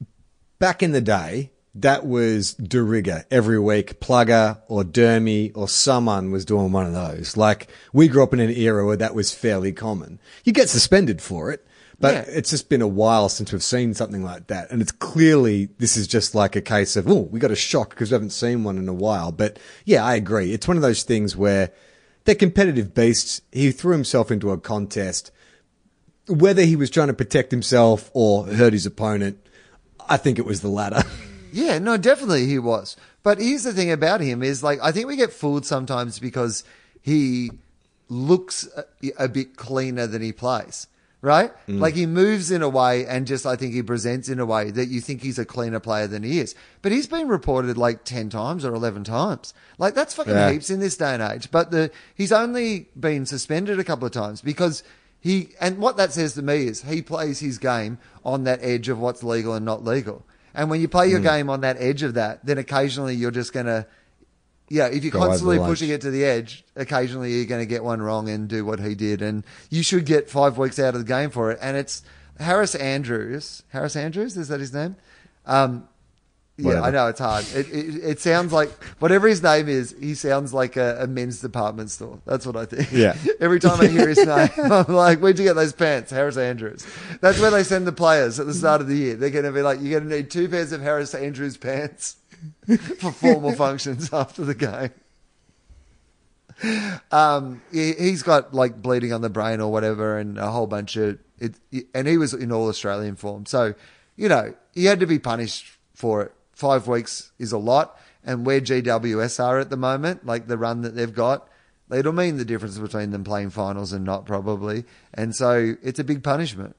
back in the day, that was de rigueur every week. Plugger or Dermy or someone was doing one of those. Like we grew up in an era where that was fairly common. You get suspended for it, but Yeah. it's just been a while since we've seen something like that. And it's clearly this is just like a case of oh, we got a shock because we haven't seen one in a while. But yeah, I agree. It's one of those things where they're competitive beasts. He threw himself into a contest whether he was trying to protect himself or hurt his opponent, I think it was the latter. Yeah, no, definitely he was. But here's the thing about him is like I think we get fooled sometimes because he looks a, a bit cleaner than he plays. Right? Like he moves in a way and just I think he presents in a way that you think he's a cleaner player than he is. But he's been reported like 10 times or 11 times. Like that's fucking Yeah. heaps in this day and age. But the he's only been suspended a couple of times because he and what that says to me is he plays his game on that edge of what's legal and not legal. And when you play your Hmm. game on that edge of that, then occasionally you're just gonna yeah, if you're constantly pushing it to the edge, occasionally you're going to get one wrong and do what he did, and you should get five weeks out of the game for it. And it's Harris Andrews. Harris Andrews is that his name? Um, yeah, Whatever. I know it's hard. It, it, it sounds like whatever his name is. He sounds like a, a men's department store. That's what I think. Yeah. Every time I hear his name, I'm like, "Where'd you get those pants, Harris Andrews?" That's where they send the players at the start of the year. They're going to be like, "You're going to need two pairs of Harris Andrews pants for formal functions after the game." Um, he, he's got like bleeding on the brain or whatever, and a whole bunch of it. And he was in all Australian form, so you know he had to be punished for it. Five weeks is a lot, and where GWS are at the moment, like the run that they've got, it'll mean the difference between them playing finals and not probably. And so it's a big punishment.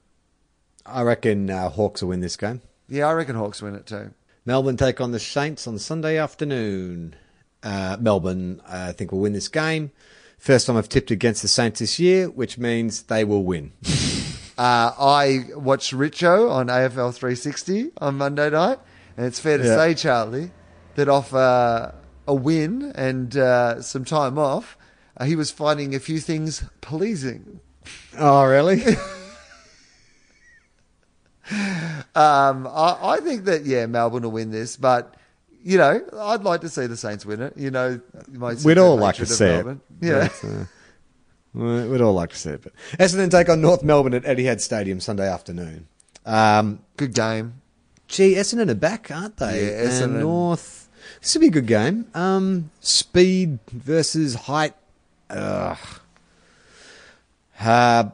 I reckon uh, Hawks will win this game. Yeah, I reckon Hawks win it too. Melbourne take on the Saints on Sunday afternoon. Uh, Melbourne, I think, will win this game. First time I've tipped against the Saints this year, which means they will win. Uh, I watched Richo on AFL 360 on Monday night, and it's fair to Yeah. say, Charlie, that off uh, a win and uh, some time off, uh, he was finding a few things pleasing. oh, really? Um, I, I think that yeah, Melbourne will win this, but you know, I'd like to see the Saints win it. You know, We'd all like to see it. Yeah, But, uh, we- we'd all like to see it. But Essendon take on North Melbourne at Etihad Stadium Sunday afternoon. Um, good game. gee, Essendon are back, aren't they? Yeah, Essendon. And North. This will be a good game. Um, speed versus height. Ugh. Uh,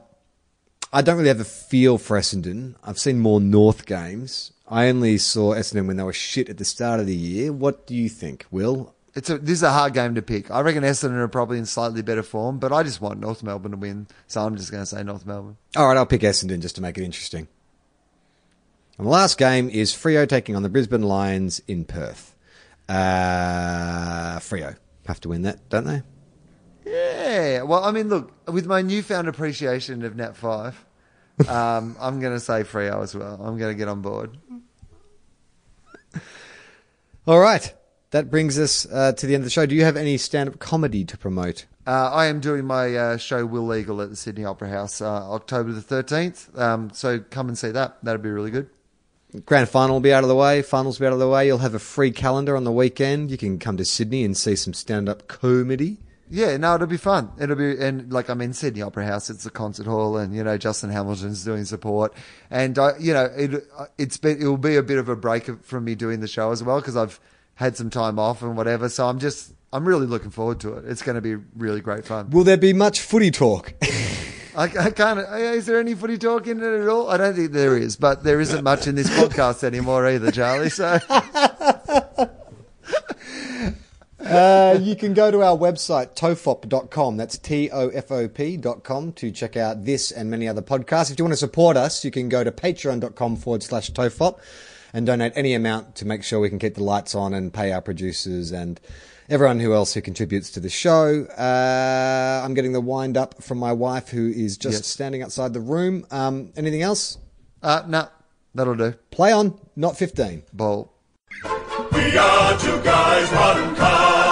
I don't really have a feel for Essendon. I've seen more North games. I only saw Essendon when they were shit at the start of the year. What do you think, Wil? It's a this is a hard game to pick. I reckon Essendon are probably in slightly better form, but I just want North Melbourne to win, so I'm just going to say North Melbourne. All right, I'll pick Essendon just to make it interesting. And the last game is Freo taking on the Brisbane Lions in Perth. Uh, Freo have to win that, don't they? Yeah. Well, I mean, look, with my newfound appreciation of Nat Fyfe, um, I'm going to say Freo as well. I'm going to get on board. All right, that brings us uh, to the end of the show. Do you have any stand-up comedy to promote? Uh, I am doing my uh, show Will Legal at the Sydney Opera House uh, October the 13th. Um, so come and see that. That'd be really good. Grand final will be out of the way. Finals will be out of the way. You'll have a free calendar on the weekend. You can come to Sydney and see some stand-up comedy. Yeah, no, it'll be fun. It'll be, and like I'm in Sydney Opera House, it's a concert hall, and you know Justin Hamilton's doing support, and I, you know it, it's been, it will be a bit of a break from me doing the show as well because I've had some time off and whatever. So I'm just, I'm really looking forward to it. It's going to be really great fun. Will there be much footy talk? I, I can't. Uh, is there any footy talk in it at all? I don't think there is, but there isn't much in this podcast anymore either, Charlie. So Uh, you can go to our website, tofop.com. That's T O F O P.com to check out this and many other podcasts. If you want to support us, you can go to patreon.com forward slash tofop and donate any amount to make sure we can keep the lights on and pay our producers and everyone who else who contributes to the show. Uh, I'm getting the wind up from my wife who is just Yes. standing outside the room. Um, anything else? uh, no, that'll do. Play on, not 15. Ball. We are two guys, one car.